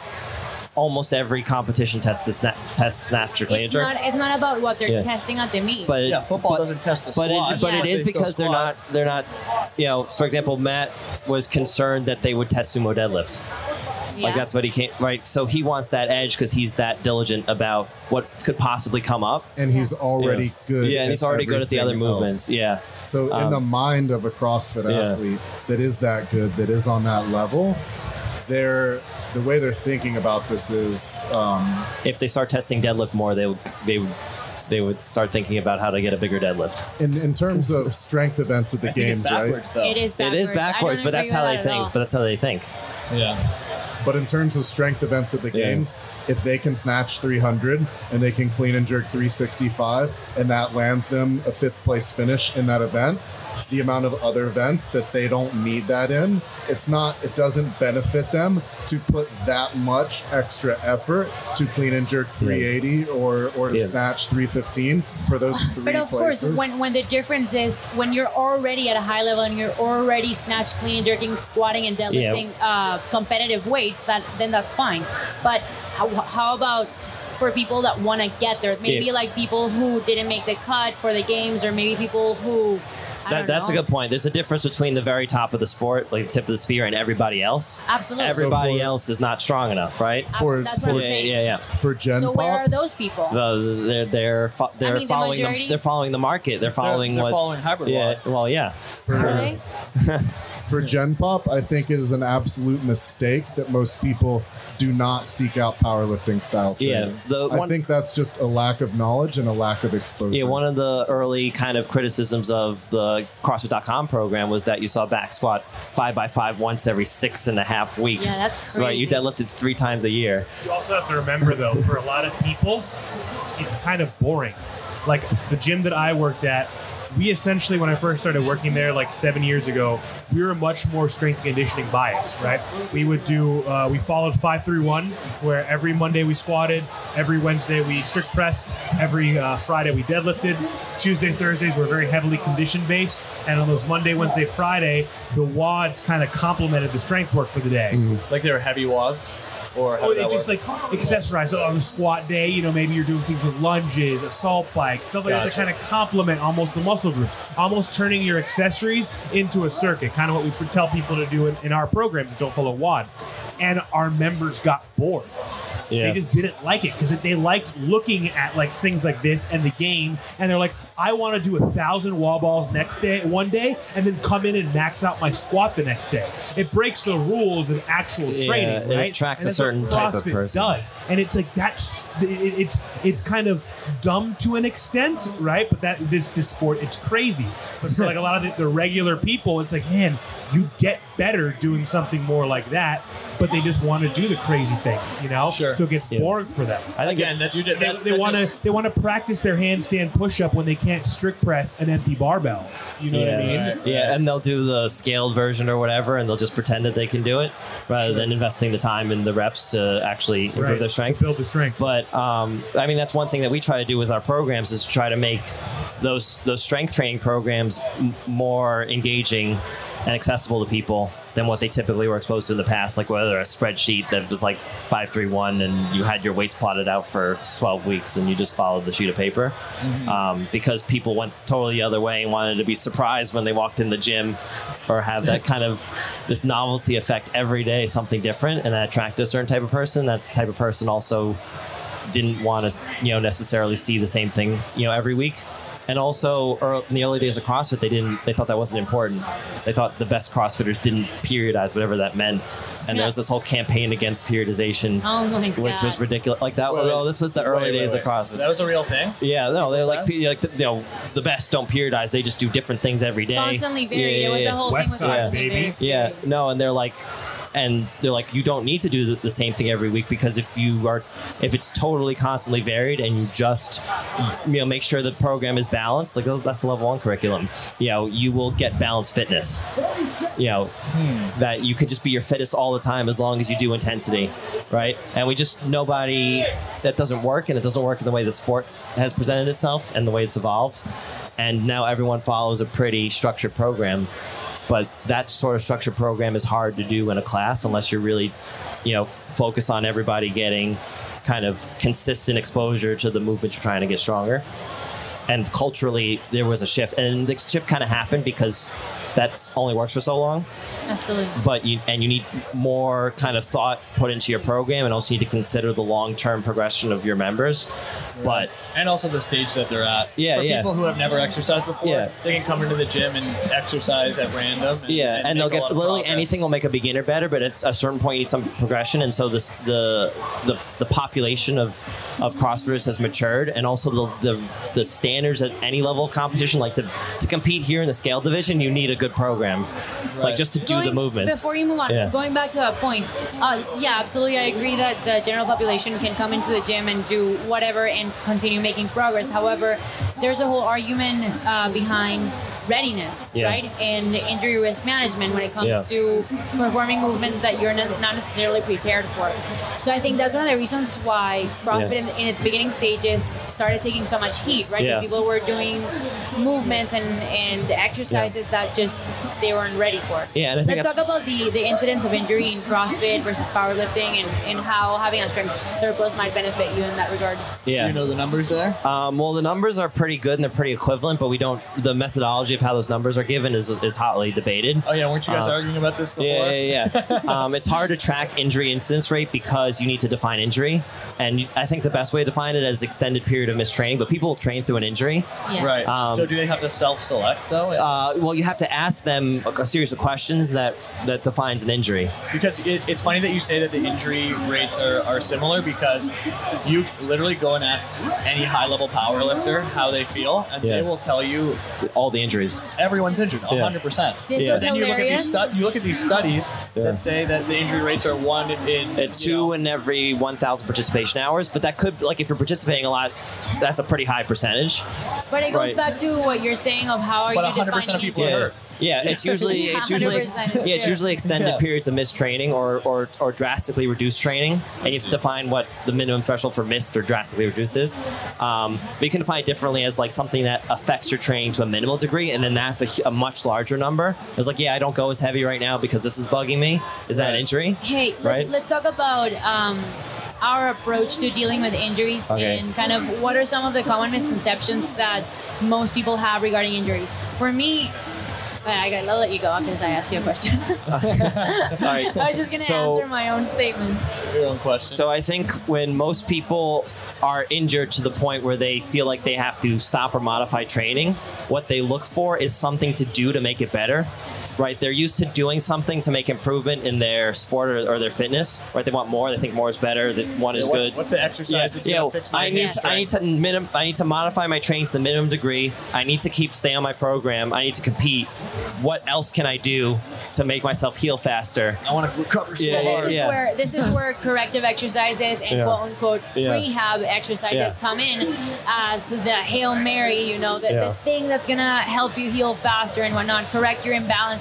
almost every competition tests the snap, tests snatch or clean It's and jerk. not. It's not about what they're Yeah. testing at the meet. But yeah, football but- doesn't test the but squat. it, but Yeah. it is They because they're squat. not they're not you know for example matt was concerned that they would test sumo deadlift yeah. like that's what he came right so he wants that edge because he's that diligent about what could possibly come up and he's already yeah. good. yeah and he's already good at the other everything movements yeah So in Um, the mind of a CrossFit yeah. athlete that is that good, that is on that level, they're the way they're thinking about this is um, if they start testing deadlift more they would they would they would start thinking about how to get a bigger deadlift in in terms of strength events at the I games, it's backwards right? though. it is backwards. it is backwards but that's how with they that think all. but that's how they think Yeah. But in terms of strength events at the Yeah. games, if they can snatch 300 and they can clean and jerk 365, and that lands them a fifth place finish in that event, the amount of other events that they don't need that in, it's not, it doesn't benefit them to put that much extra effort to clean and jerk 380 or, or to Yeah. snatch 315 for those three But of course, when, when the difference is when you're already at a high level and you're already snatch, clean, and jerking, squatting, and deadlifting uh, competitive weights, that then that's fine. But how, how about for people that want to get there? Maybe Yeah. like people who didn't make the cut for the games, or maybe people who. I that, don't that's a good point there's a difference between the very top of the sport like the tip of the spear and everybody else Absolutely. everybody for- else is not strong enough right Abs- for- that's what I'm for- yeah saying. yeah yeah for Gen So Pop, where are those people? the, they're they're fo- they're mean, the following the, majority- they're following the market. They're following they're what following hybrid Yeah, well, yeah. Are they? for Gen Pop, I think it is an absolute mistake that most people do not seek out powerlifting style Yeah, training. the I think that's just a lack of knowledge and a lack of exposure. Yeah, one of the early kind of criticisms of the CrossFit.com program was that you saw back squat five by five once every six and a half weeks. Yeah, that's Right, you crazy. deadlifted three times a year. You also have to remember, though, for a lot of people, it's kind of boring. Like the gym that I worked at, we essentially, when I first started working there, like seven years ago, we were much more strength and conditioning biased, right? We would do, uh, we followed five three one, where every Monday we squatted, every Wednesday we strict pressed, every uh, Friday we deadlifted. Tuesday, Thursdays were very heavily condition based, and on those Monday, Wednesday, Friday, the WODs kind of complemented the strength work for the day. Like they were heavy WODs, or how Oh, they just work? like accessorize. On the squat day, you know, maybe you're doing things with lunges, assault bikes, stuff like that to kind of complement almost the muscle groups, almost turning your accessories into a circuit, kind of what we tell people to do in, in our programs that don't follow WOD. And our members got bored. Yeah. They just didn't like it because they liked looking at like things like this and the games, and they're like, I want to do a thousand wall balls next day, one day, and then come in and max out my squat the next day. It breaks the rules of actual Yeah, training, it right? attracts And a certain type of CrossFit person. Does and it's like that's it, it's it's kind of dumb to an extent, right? But that this this sport, it's crazy. But for like a lot of the, the regular people, it's like, man, you get better doing something more like that, but they just want to do the crazy thing, you know? Sure. So it gets Yeah. boring for them. I think Again, that you did. They, That's, they want to they want to practice their handstand push up when they can't strict press an empty barbell. You know what I mean? Right. Yeah, and they'll do the scaled version or whatever, and they'll just pretend that they can do it rather than investing the time and the reps to actually improve Right. their strength. To build the strength. But um, I mean, that's one thing that we try to do with our programs is try to make those those strength training programs m- more engaging and accessible to people than what they typically were exposed to in the past. Like whether a spreadsheet that was like five three one, and you had your weights plotted out for twelve weeks, and you just followed the sheet of paper, um, because people went totally the other way and wanted to be surprised when they walked in the gym, or have that kind of this novelty effect every day, something different, and that attracted a certain type of person. That type of person also didn't want to you know necessarily see the same thing you know every week And also, ear- in the early days of CrossFit, they didn't. They thought that wasn't important. They thought the best CrossFitters didn't periodize, whatever that meant. And there was this whole campaign against periodization, Oh my god. which was ridiculous. Like that. Wait, wait. oh, this was the early Wait, wait, days wait. of CrossFit. That was a real thing. Yeah, no, they're like, that? like the, you know, the best don't periodize. They just do different things every day. Constantly varied. Yeah, it was yeah, the whole West thing was Side, constantly baby. varied. yeah, no, and they're like, and they're like, you don't need to do the, same thing every week because if you are, if it's totally constantly varied and you just, you know, make sure the program is balanced, like that's the level one curriculum. You know, you will get balanced fitness. You know, that you could just be your fittest all the time as long as you do intensity, right? And we just nobody that doesn't work, and it doesn't work in the way the sport has presented itself and the way it's evolved. And now everyone follows a pretty structured program but that sort of structured program is hard to do in a class unless you're really you know focus on everybody getting kind of consistent exposure to the movement you're trying to get stronger. And culturally there was a shift. And the shift kind of happened because that only works for so long Absolutely. but you and you need more kind of thought put into your program and also need to consider the long-term progression of your members but and also the stage that they're at. Yeah, For yeah. people who have never exercised before, Yeah. they can come into the gym and exercise at random. And, Yeah, and, they'll get literally progress. anything will make a beginner better, but at a certain point you need some progression, and so this the the, the population of of CrossFitters has matured, and also the, the the standards at any level of competition, like to to compete here in the scale division, you need a good program, like just to do the movements. Before you move on, Yeah. going back to that point, uh, yeah, absolutely, I agree that the general population can come into the gym and do whatever and continue making progress. However, there's a whole argument uh, behind readiness, Yeah. right, and injury risk management when it comes Yeah. to performing movements that you're not not necessarily prepared for. So I think that's one of the reasons why CrossFit Yeah. in, in its beginning stages started taking so much heat, right? Because Yeah. people were doing movements and, and exercises that just they weren't ready for. Yeah, and I think Let's that's- talk about the, the incidence of injury in CrossFit versus powerlifting and, and how having a strength surplus might benefit you in that regard. Yeah. Do you know the numbers there? Um, well, the numbers are pretty good and they're pretty equivalent, but we don't. The methodology of how those numbers are given is, is hotly debated. Oh yeah, weren't you guys Uh, arguing about this before? Yeah, yeah, yeah. um, it's hard to track injury incidence rate because you need to define injury, and I think the best way to define it is extended period of mistraining. But people train through an injury. Yeah. Right. Um, so do they have to self-select though? Uh, well, you have to ask them a, a series of questions that that defines an injury. because it, it's funny that you say that the injury rates are, are similar because you literally go and ask any high-level power lifter how they feel, and Yeah. they will tell you All the injuries. everyone's injured, Yeah. hundred percent. This Yeah. was Then you look at these hilarious. stu- you look at these studies Yeah. that say that the injury rates are one in At you two know, in every 1,000 participation hours, but that could, like, if you're participating a lot, that's a pretty high percentage. But it goes Right. back to what you're saying of how are But you 100% of defining people are injury. hurt. Yeah, it's usually it's usually 100% yeah it's usually extended Yeah. periods of missed training or, or or drastically reduced training, and you have to define what the minimum threshold for missed or drastically reduced is. Um, but you can define it differently as like something that affects your training to a minimal degree, and then that's a, hu- a much larger number. It's like yeah, I don't go as heavy right now because this is bugging me. Is that an Right. injury? Hey, let's, Right. let's talk about um, our approach to dealing with injuries Okay. and kind of what are some of the common misconceptions that most people have regarding injuries. For me, I gotta I'll let you go because I asked you a question. All right. I was just gonna So- answer my own statement. your own question. So I think when most people are injured to the point where they feel like they have to stop or modify training, what they look for is something to do to make it better. Right, they're used to doing something to make improvement in their sport or, or their fitness. Right, they want more. They think more is better. That one is what's, good. what's the exercise that's yeah, gonna fix my I need to, I need to minim, I need to modify my training to the minimum degree. I need to keep stay on my program. I need to compete. What else can I do to make myself heal faster? I want to recover so Yeah, yeah, hard. This is yeah. where this is where corrective exercises and Yeah. quote unquote Yeah. rehab exercises Yeah. come in as the hail mary. You know, the, Yeah. the thing that's gonna help you heal faster and whatnot, correct your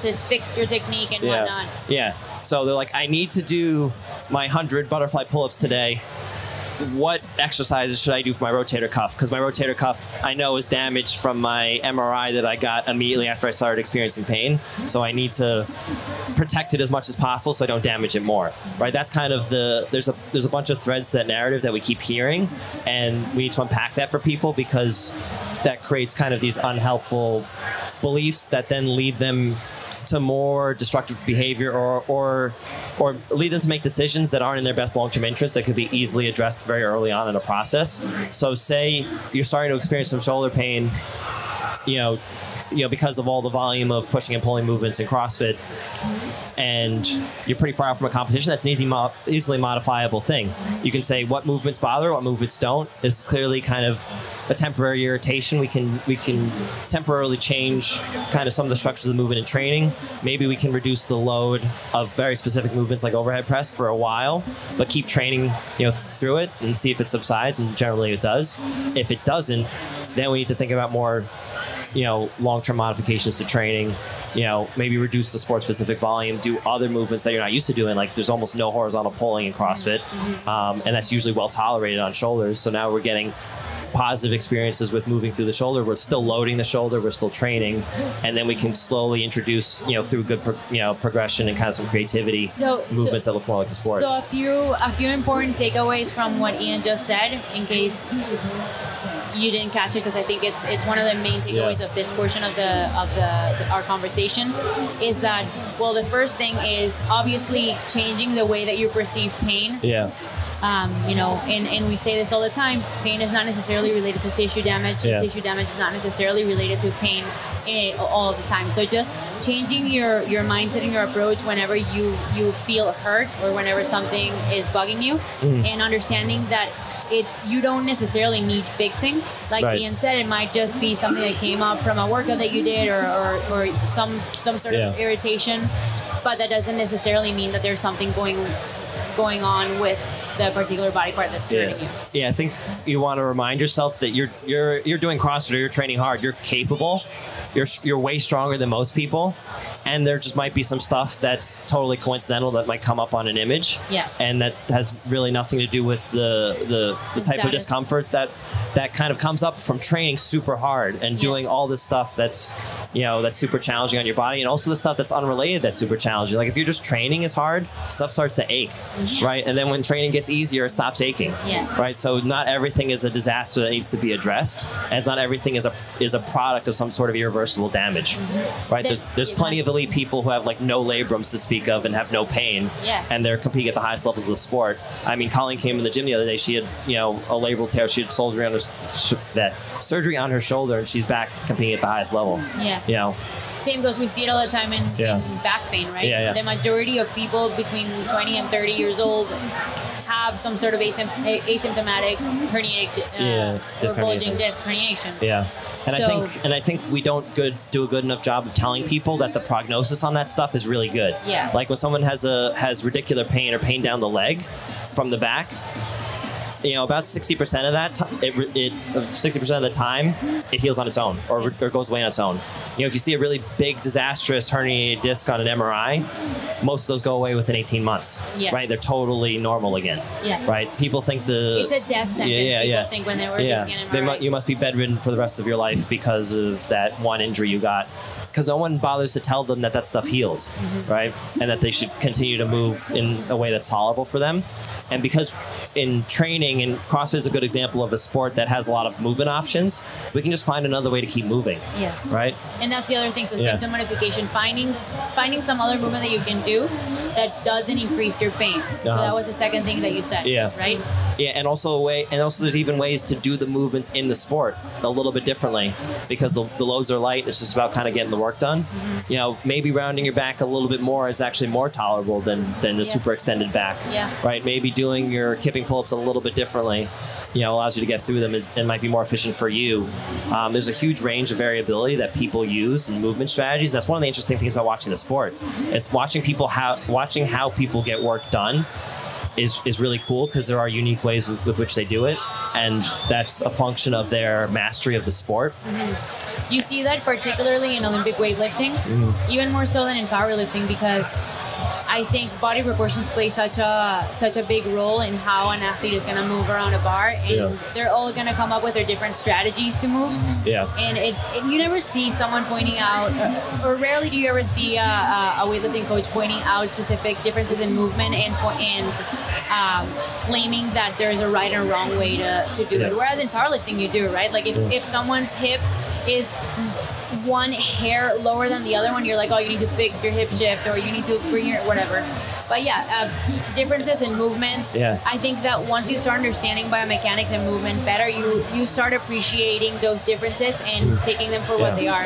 imbalances, fix your technique and Yeah. whatnot. Yeah. So they're like, I need to do my 100 butterfly pull ups today. What exercises should I do for my rotator cuff? Because my rotator cuff, I know, is damaged from my MRI that I got immediately after I started experiencing pain. So I need to protect it as much as possible so I don't damage it more. Right? That's kind of the there's a there's a bunch of threads to that narrative that we keep hearing, and we need to unpack that for people because that creates kind of these unhelpful beliefs that then lead them to more destructive behavior or or or lead them to make decisions that aren't in their best long-term interest that could be easily addressed very early on in a process. So say you're starting to experience some shoulder pain, you know, you know because of all the volume of pushing and pulling movements in CrossFit and you're pretty far out from a competition, that's an easy, mo- easily modifiable thing. You can say what movements bother, what movements don't. This is clearly kind of a temporary irritation. We can we can temporarily change kind of some of the structures of the movement in training. Maybe we can reduce the load of very specific movements like overhead press for a while, but keep training you know through it and see if it subsides. And generally, it does. If it doesn't, then we need to think about more you know long-term modifications to training you know maybe reduce the sport specific volume do other movements that you're not used to doing. Like there's almost no horizontal pulling in crossfit um, and that's usually well tolerated on shoulders. So now we're getting positive experiences with moving through the shoulder. We're still loading the shoulder. We're still training. And then we can slowly introduce you know through good pro- you know progression and kind of some creativity So- so- movements that look more like the sport. So a few a few important takeaways from what Ian just said, in case you didn't catch it, because I think it's it's one of the main takeaways Yeah. of this portion of the of the, the our conversation, is that well the first thing is obviously changing the way that you perceive pain. yeah Um, you know, and, and we say this all the time. Pain is not necessarily related to tissue damage. Yeah. Tissue damage is not necessarily related to pain eh, all of the time. So just changing your your mindset and your approach whenever you you feel hurt or whenever something is bugging you, Mm. and understanding that it you don't necessarily need fixing. Like Right. Ian said, it might just be something that came up from a workout that you did or or, or some some sort of irritation, but that doesn't necessarily mean that there's something going going on with the particular body part that's yeah. hurting you. Yeah, I think you want to remind yourself that you're you're you're doing CrossFit or you're training hard. You're capable. You're you're way stronger than most people, and there just might be some stuff that's totally coincidental that might come up on an image. Yeah. And that has really nothing to do with the the, the type of discomfort that that kind of comes up from training super hard and Yeah. doing all this stuff that's you know that's super challenging on your body, and also the stuff that's unrelated that's super challenging. Like if you're just training is hard, stuff starts to ache, Yeah. right? And then when training gets easier, it stops aching Yes. right? So not everything is a disaster that needs to be addressed, and it's not everything is a is a product of some sort of irreversible damage, right? Then- There- There's plenty of elite people who have like no labrums to speak of and have no pain, Yeah. and they're competing at the highest levels of the sport. I mean, Colleen came in the gym the other day. She had you know a labral tear. She had surgery on her sh- that surgery on her shoulder, and she's back competing at the highest level. Yeah. You know, Same goes. We see it all the time in, Yeah. in back pain, right? Yeah, yeah. The majority of people between 20 and 30 years old have some sort of asympt- asymptomatic herniated uh, Yeah, disc or bulging herniation. disc herniation. Yeah. And So- I think and I think we don't good do a good enough job of telling people that the prognosis on that stuff is really good. Yeah. Like when someone has a has ridiculous pain or pain down the leg from the back, you know, about sixty percent of that, ti- it it sixty percent of the time, it heals on its own or, or goes away on its own. You know, if you see a really big disastrous herniated disc on an MRI, most of those go away within eighteen months. Yeah. Right, they're totally normal again. Yeah. Right. People think the It's a death sentence. yeah, yeah, people yeah. think when they were yeah. yeah. They mu- you must be bedridden for the rest of your life because of that one injury you got. Because no one bothers to tell them that that stuff heals, Mm-hmm. right? And that they should continue to move in a way that's tolerable for them. And because in training, and CrossFit is a good example of a sport that has a lot of movement options, we can just find another way to keep moving, Yeah. right? And that's the other thing. So Yeah. symptom modification, finding finding some other movement that you can do that doesn't increase your pain. So Uh-huh. that was the second thing that you said. Yeah. Right. Yeah, and also a way, and also there's even ways to do the movements in the sport a little bit differently because the, the loads are light. It's just about kind of getting the work done. Mm-hmm. You know, maybe rounding your back a little bit more is actually more tolerable than than the Yeah. super extended back. Yeah. Right. Maybe doing your kipping pull-ups a little bit differently. You know, allows you to get through them. It, it might be more efficient for you. Um, there's a huge range of variability that people use in movement strategies. That's one of the interesting things about watching the sport. It's watching people how watching how people get work done is, is really cool because there are unique ways with, with which they do it, and that's a function of their mastery of the sport. You see that particularly in Olympic weightlifting, Mm-hmm. even more so than in powerlifting because I think body proportions play such a such a big role in how an athlete is going to move around a bar, and Yeah. they're all going to come up with their different strategies to move. Yeah. And it, it you never see someone pointing out, or, or rarely do you ever see a, a, weightlifting coach pointing out specific differences in movement and and um, claiming that there's a right and wrong way to, to do Yeah. it. Whereas in powerlifting, you do right. Like if if someone's hip is one hair lower than the other one, you're like, oh, you need to fix your hip shift or you need to bring your whatever. But yeah, uh, differences in movement. Yeah. I think that once you start understanding biomechanics and movement better, you you start appreciating those differences and taking them for Yeah. what they are.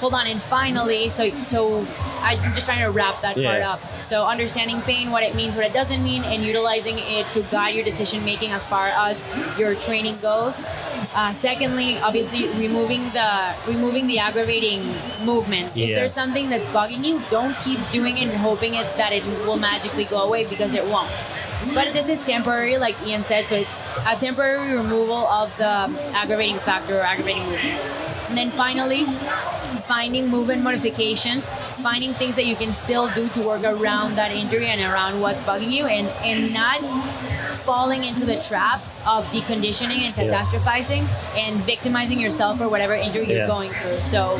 Hold on, and finally, so so I'm just trying to wrap that part up. So understanding pain, what it means, what it doesn't mean, and utilizing it to guide your decision making as far as your training goes. Uh, secondly, obviously removing the removing the aggravating movement. If there's something that's bugging you, don't keep doing it and hoping it that it will magically go away because it won't. But this is temporary, like Ian said, so it's a temporary removal of the aggravating factor or aggravating movement. And then finally, finding movement modifications, finding things that you can still do to work around that injury and around what's bugging you, and, and not falling into the trap of deconditioning and catastrophizing and victimizing yourself for whatever injury you're going through. So,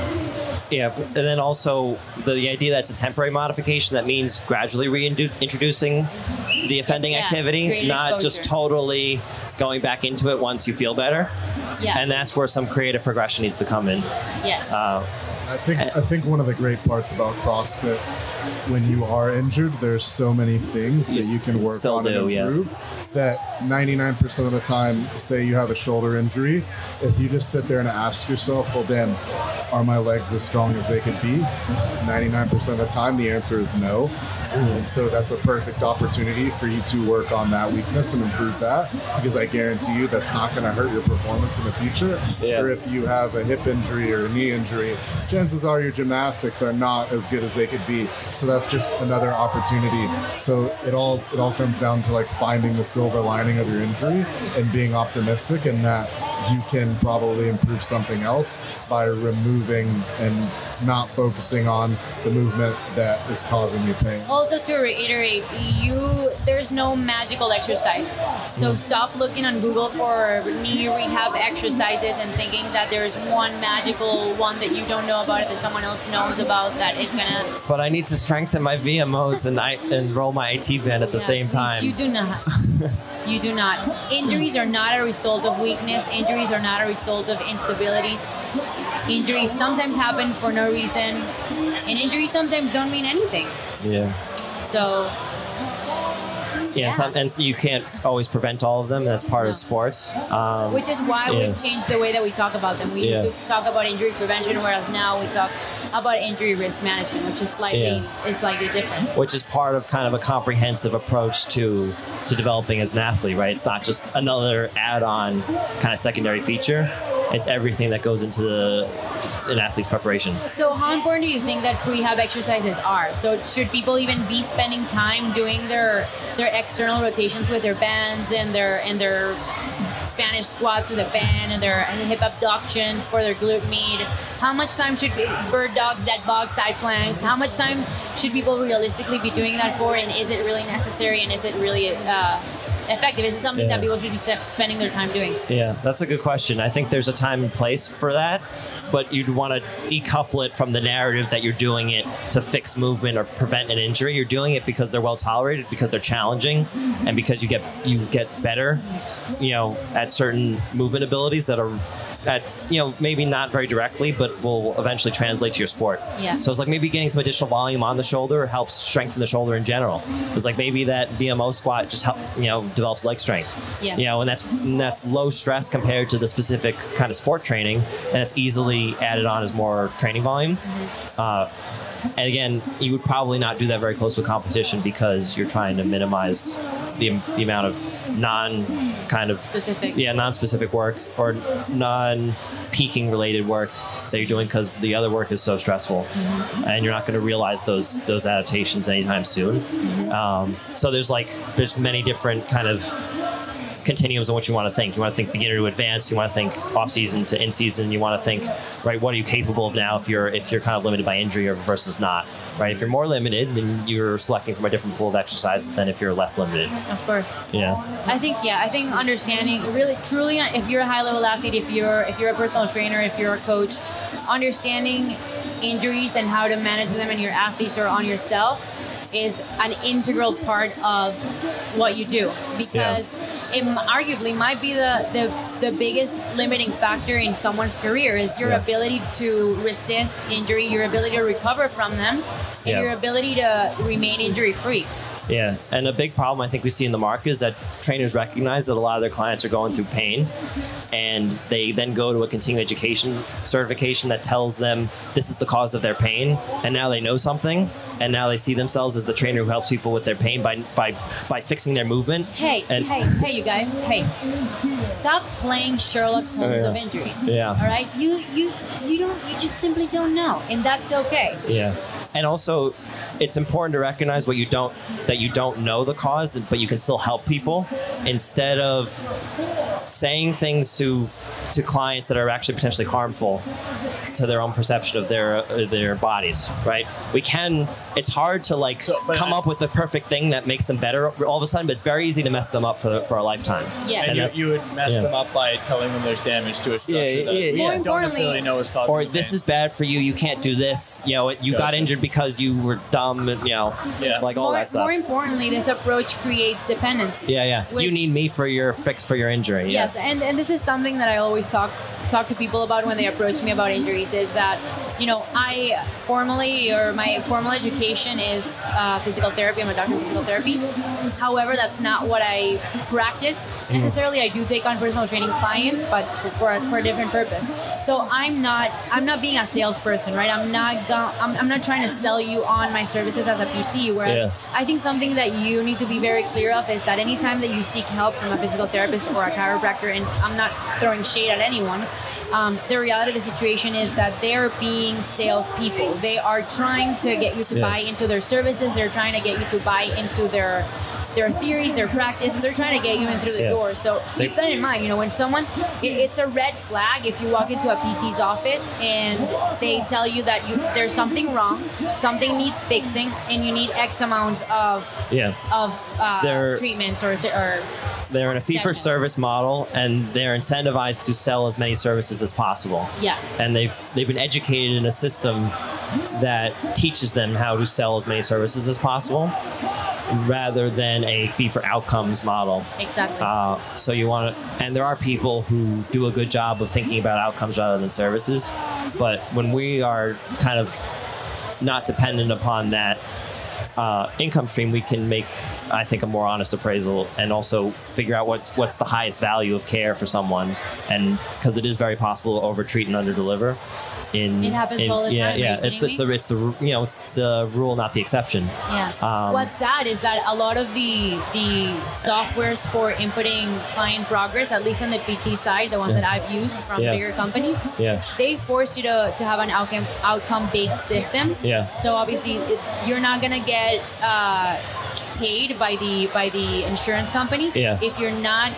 Yeah, and then also the, the idea that it's a temporary modification that means gradually reintroducing the offending Yeah, activity, not just totally going back into it once you feel better. yeah. And that's where some creative progression needs to come in. yes. Uh, I think I think one of the great parts about CrossFit when you are injured, there's so many things You that you can work on do, and yeah. improve. That 99% of the time, say you have a shoulder injury, if you just sit there and ask yourself, well, damn, are my legs as strong as they could be? 99% of the time, the answer is no. And so that's a perfect opportunity for you to work on that weakness and improve that because I guarantee you that's not going to hurt your performance in the future. Yeah. Or if you have a hip injury or a knee injury, chances are your gymnastics are not as good as they could be. So that's just another opportunity. So it all it all comes down to like finding the silver lining of your injury and being optimistic and that you can probably improve something else by removing and not focusing on the movement that is causing you pain. also to reiterate you there's no magical exercise so mm-hmm. stop looking on google for knee rehab exercises and thinking that there's one magical one that you don't know about it that someone else knows about that is gonna but I need to strengthen my VMOs and I and roll my IT band at the Yeah, same time. You do not. you do not. Injuries are not a result of weakness. Injuries are not a result of instabilities. Injuries sometimes happen for no reason, and injuries sometimes don't mean anything. yeah. So Yeah, and, some, and so you can't always prevent all of them. That's part No. of sports. Um, which is why Yeah. we've changed the way that we talk about them. We Yeah. used to talk about injury prevention, whereas now we talk about injury risk management, which is slightly is slightly different. which is part of kind of a comprehensive approach to to developing as an athlete, right? It's not just another add-on kind of secondary feature. It's everything that goes into the an athlete's preparation. So, how important do you think that prehab exercises are? So, should people even be spending time doing their their external rotations with their bands and their and their Spanish squats with a band and their and hip abductions for their glute med? How much time should bird dogs, dead bugs, side planks? How much time should people realistically be doing that for? And is it really necessary? And is it really uh, effective? Is it something Yeah. that people should be spending their time doing? Yeah, that's a good question. I think there's a time and place for that, but you'd want to decouple it from the narrative that you're doing it to fix movement or prevent an injury. You're doing it because they're well tolerated, because they're challenging, and because you get you get better, you know, at certain movement abilities that are at you know maybe not very directly, but will eventually translate to your sport. Yeah. So it's like maybe getting some additional volume on the shoulder helps strengthen the shoulder in general. It's like maybe that VMO squat just help you know develops leg strength. Yeah. You know, and that's and that's low stress compared to the specific kind of sport training, and it's easily added on as more training volume. Uh, and again, you would probably not do that very close to a competition because you're trying to minimize the, the amount of non kind of Specific. yeah non-specific work or non-peaking related work that you're doing because the other work is so stressful. And you're not going to realize those those adaptations anytime soon. Um, so there's like there's many different kind of continuums on what you want to think. You want to think beginner to advanced you want to think off season to in season you want to think right what are you capable of now if you're if you're kind of limited by injury or versus not right? If you're more limited then you're selecting from a different pool of exercises than if you're less limited. Of course. yeah. I think yeah, I think understanding really truly if you're a high level athlete, if you're if you're a personal trainer, if you're a coach, understanding injuries and how to manage them in your athletes or on yourself is an integral part of what you do because it arguably might be the, the the biggest limiting factor in someone's career is your Yeah. ability to resist injury, your ability to recover from them, and Yeah. your ability to remain injury free. Yeah, and a big problem I think we see in the market is that trainers recognize that a lot of their clients are going through pain, and they then go to a continuing education certification that tells them this is the cause of their pain, and now they know something, and now they see themselves as the trainer who helps people with their pain by by by fixing their movement. Hey, And- hey, hey, you guys, hey, stop playing Sherlock Holmes oh, yeah. of injuries. Yeah. All right, you you you don't you just simply don't know, and that's okay. Yeah. And also, it's important to recognize what you don't that you don't know the cause, but you can still help people instead of saying things to to clients that are actually potentially harmful to their own perception of their uh, their bodies. Right? We can. It's hard to like So, come I- up with the perfect thing that makes them better all of a sudden, but it's very easy to mess them up for for a lifetime. Yes. And that's- you, you would mess yeah. them up by telling them there's damage to a structure Yeah, that yeah, you yeah. More don't necessarily know is causing Or this pain. is bad for you. You can't do this. You know, you got injured because you were dumb. And, you know, Yeah. like all more, that stuff. more importantly, this approach creates dependency. Yeah, yeah. you need me for your fix for your injury. Yes, and, and this is something that I always talk talk to people about when they approach me about injuries is that you know I formally or my formal education is uh, physical therapy. I'm a doctor of physical therapy. However, that's not what I practice necessarily. I do take on personal training clients, but for, for, a, for a different purpose. So I'm not I'm not being a salesperson, right? I'm not go- I'm, I'm not trying to sell you on my services as a PT. Whereas Yeah. I think something that you need to be very clear of is that anytime that you seek help from a physical therapist or a chiropractor, and I'm not throwing shade at anyone, um, the reality of the situation is that they're being salespeople. They are trying to get you to Yeah. buy into their services. They're trying to get you to buy into their their theories, their practice, and they're trying to get you in through the Yeah. door. So keep that in mind. You know, when someone, it, it's a red flag if you walk into a PT's office and they tell you that you there's something wrong, something needs fixing, and you need X amount of Yeah. of uh, treatments or, th- or They're in a fee for service model and they're incentivized to sell as many services as possible. yeah. And they've they've been educated in a system that teaches them how to sell as many services as possible rather than a fee for outcomes model. Exactly. Uh, so you want to, and there are people who do a good job of thinking about outcomes rather than services. But when we are kind of not dependent upon that uh, income stream, we can make, I think, a more honest appraisal and also figure out what what's the highest value of care for someone, and because it is very possible to over treat and underdeliver. In, It happens in- all the yeah, time, Yeah, it's it's the it's the you know it's the rule, not the exception. Yeah. Um, What's sad is that a lot of the the softwares for inputting client progress, at least on the PT side, the ones Yeah. that I've used from Yeah. bigger companies, Yeah. they force you to, to have an outcome outcome based system. Yeah. So obviously, it, you're not gonna get uh, paid by the by the insurance company Yeah. if you're not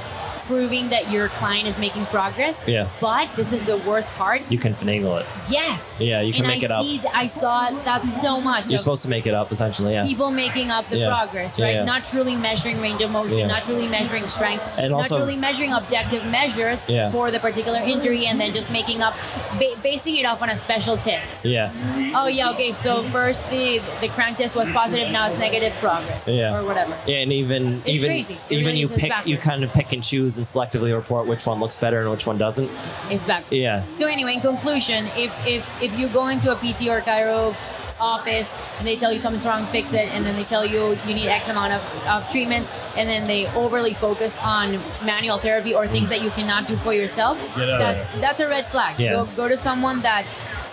proving that your client is making progress. Yeah. But this is the worst part. You can finagle it. Yes. Yeah, you can and make I it up. see, I saw that so much. You're supposed to make it up, essentially. Yeah. people making up the Yeah. progress, right? yeah. Not truly measuring range of motion, not truly measuring strength, And not truly measuring objective measures for the particular injury, and then just making up, ba- basing it off on a special test. Yeah. Oh yeah, okay. So first the the crank test was positive, now it's negative progress, Yeah. or whatever. Yeah, and even It's even crazy. Even really you pick you kind of pick and choose and selectively report which one looks better and which one doesn't. It's back. Yeah. So anyway, in conclusion, if if if you go into a PT or chiro office and they tell you something's wrong, fix it, and then they tell you you need X amount of, of treatments, and then they overly focus on manual therapy or things that you cannot do for yourself, Get out of that's that's a red flag. Yeah. Go go to someone that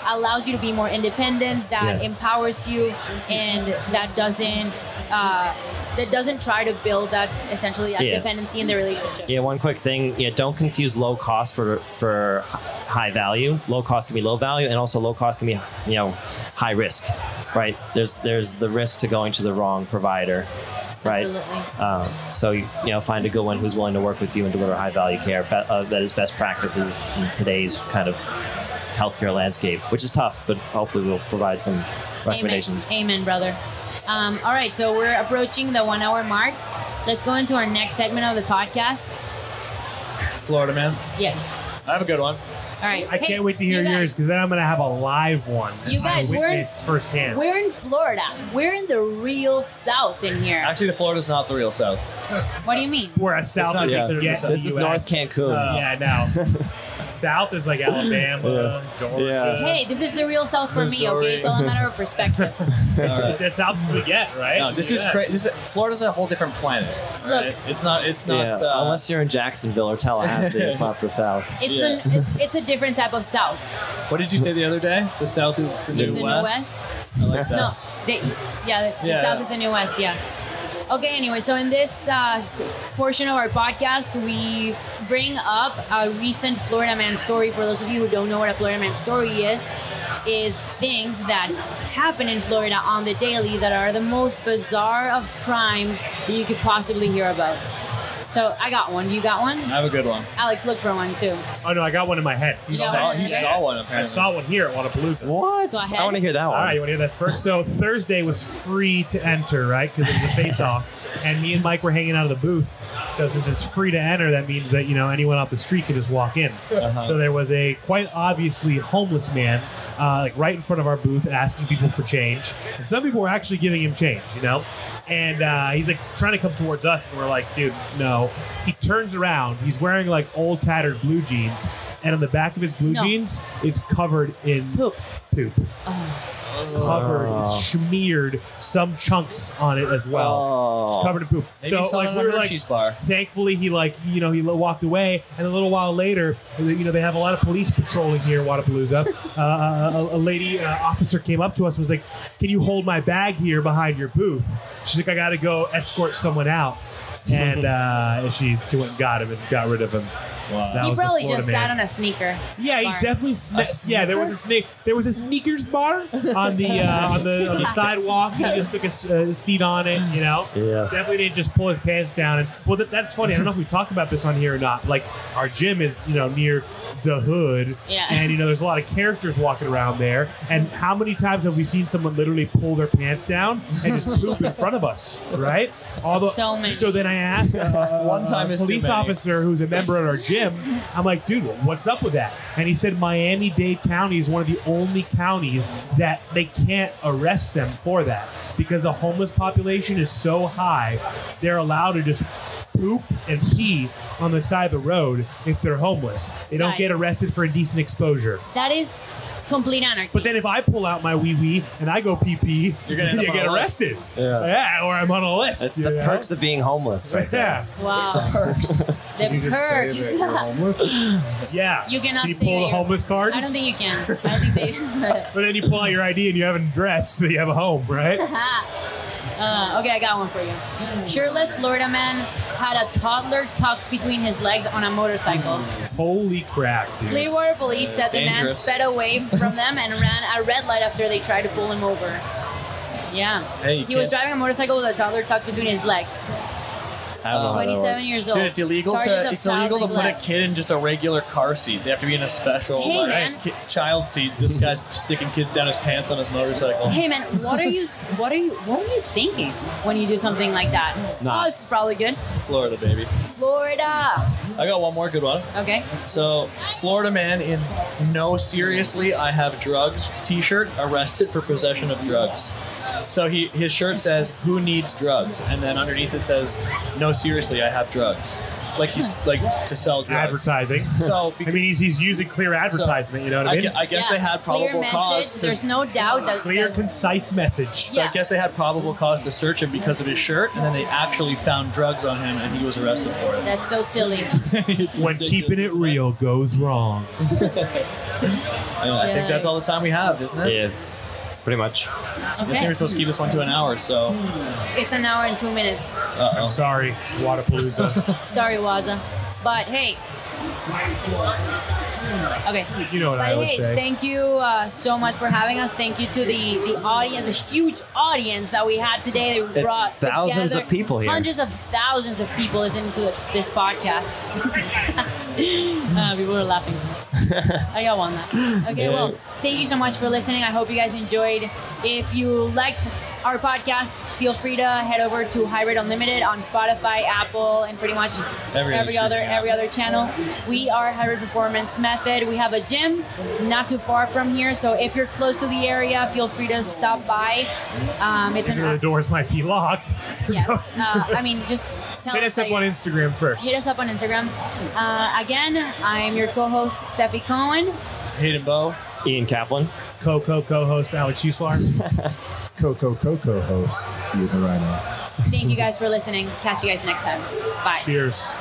allows you to be more independent, that Yeah. empowers you, and that doesn't uh, that doesn't try to build that essentially that Yeah. dependency in the relationship. Yeah, one quick thing. Yeah, don't confuse low cost for for high value. Low cost can be low value, and also low cost can be you know high risk. Right? There's there's the risk to going to the wrong provider. Right. Absolutely. Um, so you, you know find a good one who's willing to work with you and deliver high value care. Uh, that is best practices in today's kind of healthcare landscape, which is tough, but hopefully we'll provide some recommendations. Amen, Amen brother. Um, all right, so we're approaching the one hour mark. Let's go into our next segment of the podcast. Florida man. Yes. I have a good one. All right. I Hey, can't wait to hear you yours because then I'm gonna have a live one. You guys, we're- witnessed firsthand. We're in Florida. We're in the real South in here. Actually, the Florida's not the real South. What do you mean? We're a South not as you considered get the This the is US. North Cancun. Uh, Yeah, no. South is like Alabama, Georgia. Yeah. Hey, this is the real South for me, okay? It's all a matter of perspective. All right. It's as South as we get, right? No, this is Yeah. crazy. This is, Florida's a whole different planet. Look. right? it's not. It's not. yeah. uh, Unless you're in Jacksonville or Tallahassee, it's not the South. It's Yeah. an it's, it's a different type of South. what did you say the other day? The South is the It's new the New West. West. I like that. No, they, yeah, the, the Yeah. South is the New West. Yeah. Okay. Anyway, so in this uh, portion of our podcast, we bring up a recent Florida man story. For those of you who don't know what a Florida man story is, is things that happen in Florida on the daily that are the most bizarre of crimes that you could possibly hear about. So I got one. You got one? I have a good one. Alex, look for one too. Oh no, I got one in my head. He You saw. one? He Yeah. saw one I saw one here at Wodapalooza. What? Go ahead. I want to hear that one. All right, you want to hear that first? So Thursday was free to enter, right? Because it was a face-off, and me and Mike were hanging out of the booth. So since it's free to enter, that means that you know anyone off the street can just walk in. So there was a quite obviously homeless man, uh, like right in front of our booth, asking people for change, and some people were actually giving him change, you know. And uh, he's like trying to come towards us, and we're like, dude, no. He turns around. He's wearing like old tattered blue jeans, and on the back of his blue No. jeans, it's covered in Poop. poop covered, it's smeared some chunks on it as well. Oh. It's covered in poop. Maybe so saw like we on were a like, Hershey's bar. thankfully he like you know he lo- walked away, and a little while later, you know they have a lot of police patrolling here in Wodapalooza. uh, a, a lady uh, officer came up to us and was like, "Can you hold my bag here behind your booth?" She's like, "I got to go escort someone out." And uh, and she, she went and got him and got rid of him. Wow. That He was the probably Florida just man. sat on a sneaker. Yeah, he bar. definitely. Sne- yeah, there was a snake. There was a sneakers bar on the uh, on the on the sidewalk. He just took a s- a seat on it. You know. Yeah. Definitely didn't just pull his pants down. And well, that, that's funny. I don't know if we talked about this on here or not. Like our gym is you know near the hood. Yeah. And you know there's a lot of characters walking around there. And how many times have we seen someone literally pull their pants down and just poop in front of us? Right. Although So many. So then I asked uh, One time is too police many. officer who's a member at our gym. I'm like, dude, what's up with that? And he said Miami Dade County is one of the only counties that they can't arrest them for that because the homeless population is so high. They're allowed to just poop and pee on the side of the road if they're homeless. They don't Nice. get arrested for indecent exposure. That is complete anarchy. But then if I pull out my wee wee and I go pee pee, You're gonna you get arrested. Yeah. Yeah, or I'm on a list. It's the know? perks of being homeless, right there. Yeah. wow, the You just say perks. that you're homeless. Yeah. You cannot Can you say pull that the homeless card? I don't think you can. I don't think they. But then you pull out your ID and you have an address, so you have a home, right? Uh, okay, I got one for you. Shirtless Florida man had a toddler tucked between his legs on a motorcycle. Holy crap, dude. Clearwater police said the man sped away from them and ran a red light after they tried to pull him over. Yeah. Hey, he was can't- driving a motorcycle with a toddler tucked between his legs. I don't know how that 27 works. years old. Dude, it's illegal Charges to of it's illegal to child put a kid in just a regular car seat. They have to be in a special Hey, like, man. ki- child seat. This guy's sticking kids down his pants on his motorcycle. Hey man, what are you what are you what are you thinking when you do something like that? Nah. Oh, this is probably good. Florida, baby. Florida. I got one more good one. Okay. So, Florida man in no seriously, I have drugs T-shirt arrested for possession of drugs. So he his shirt says "Who needs drugs?" and then underneath it says "No seriously, I have drugs." Like he's like to sell drugs. Advertising. So I mean, he's, he's using clear advertisement, you know what I I, mean? gue- I guess Yeah, they had clear probable message. cause. To, There's no doubt that, clear, that concise message. so yeah. I guess they had probable cause to search him because of his shirt, and then they actually found drugs on him, and he was arrested for it. that's so silly. It's When ridiculous. keeping it real goes wrong. And I think that's all the time we have, isn't it? Yeah, pretty much. I think Okay. we're supposed to keep this one to an hour, so. It's an hour and two minutes. Uh I'm sorry, Wodapalooza. Sorry, Waza. But hey. Okay. you know what But I would hey, say. thank you uh, so much for having us. Thank you to the, the audience, the huge audience that we had today. They brought thousands together of people here. Hundreds of thousands of people listening to this, this podcast. uh, people were laughing. I got one. That. Okay, well, thank you so much for listening. I hope you guys enjoyed. If you liked our podcast, feel free to head over to Hybrid Unlimited on Spotify, Apple, and pretty much Every other other streaming every other channel. We are Hybrid Performance Method. We have a gym not too far from here, so if you're close to the area, feel free to stop by. Um, it's an The doors might be locked. yes. Uh, I mean, just tell Hit us that up on you- Instagram first. Hit us up on Instagram. Uh, again, I'm your co-host Stefi Cohen. Hayden Bowe. Ian Kaplan. Co-co co-host Alex Uslar. Coco Coco host, you the rhino. Thank you guys for listening. Catch you guys next time. Bye. Cheers.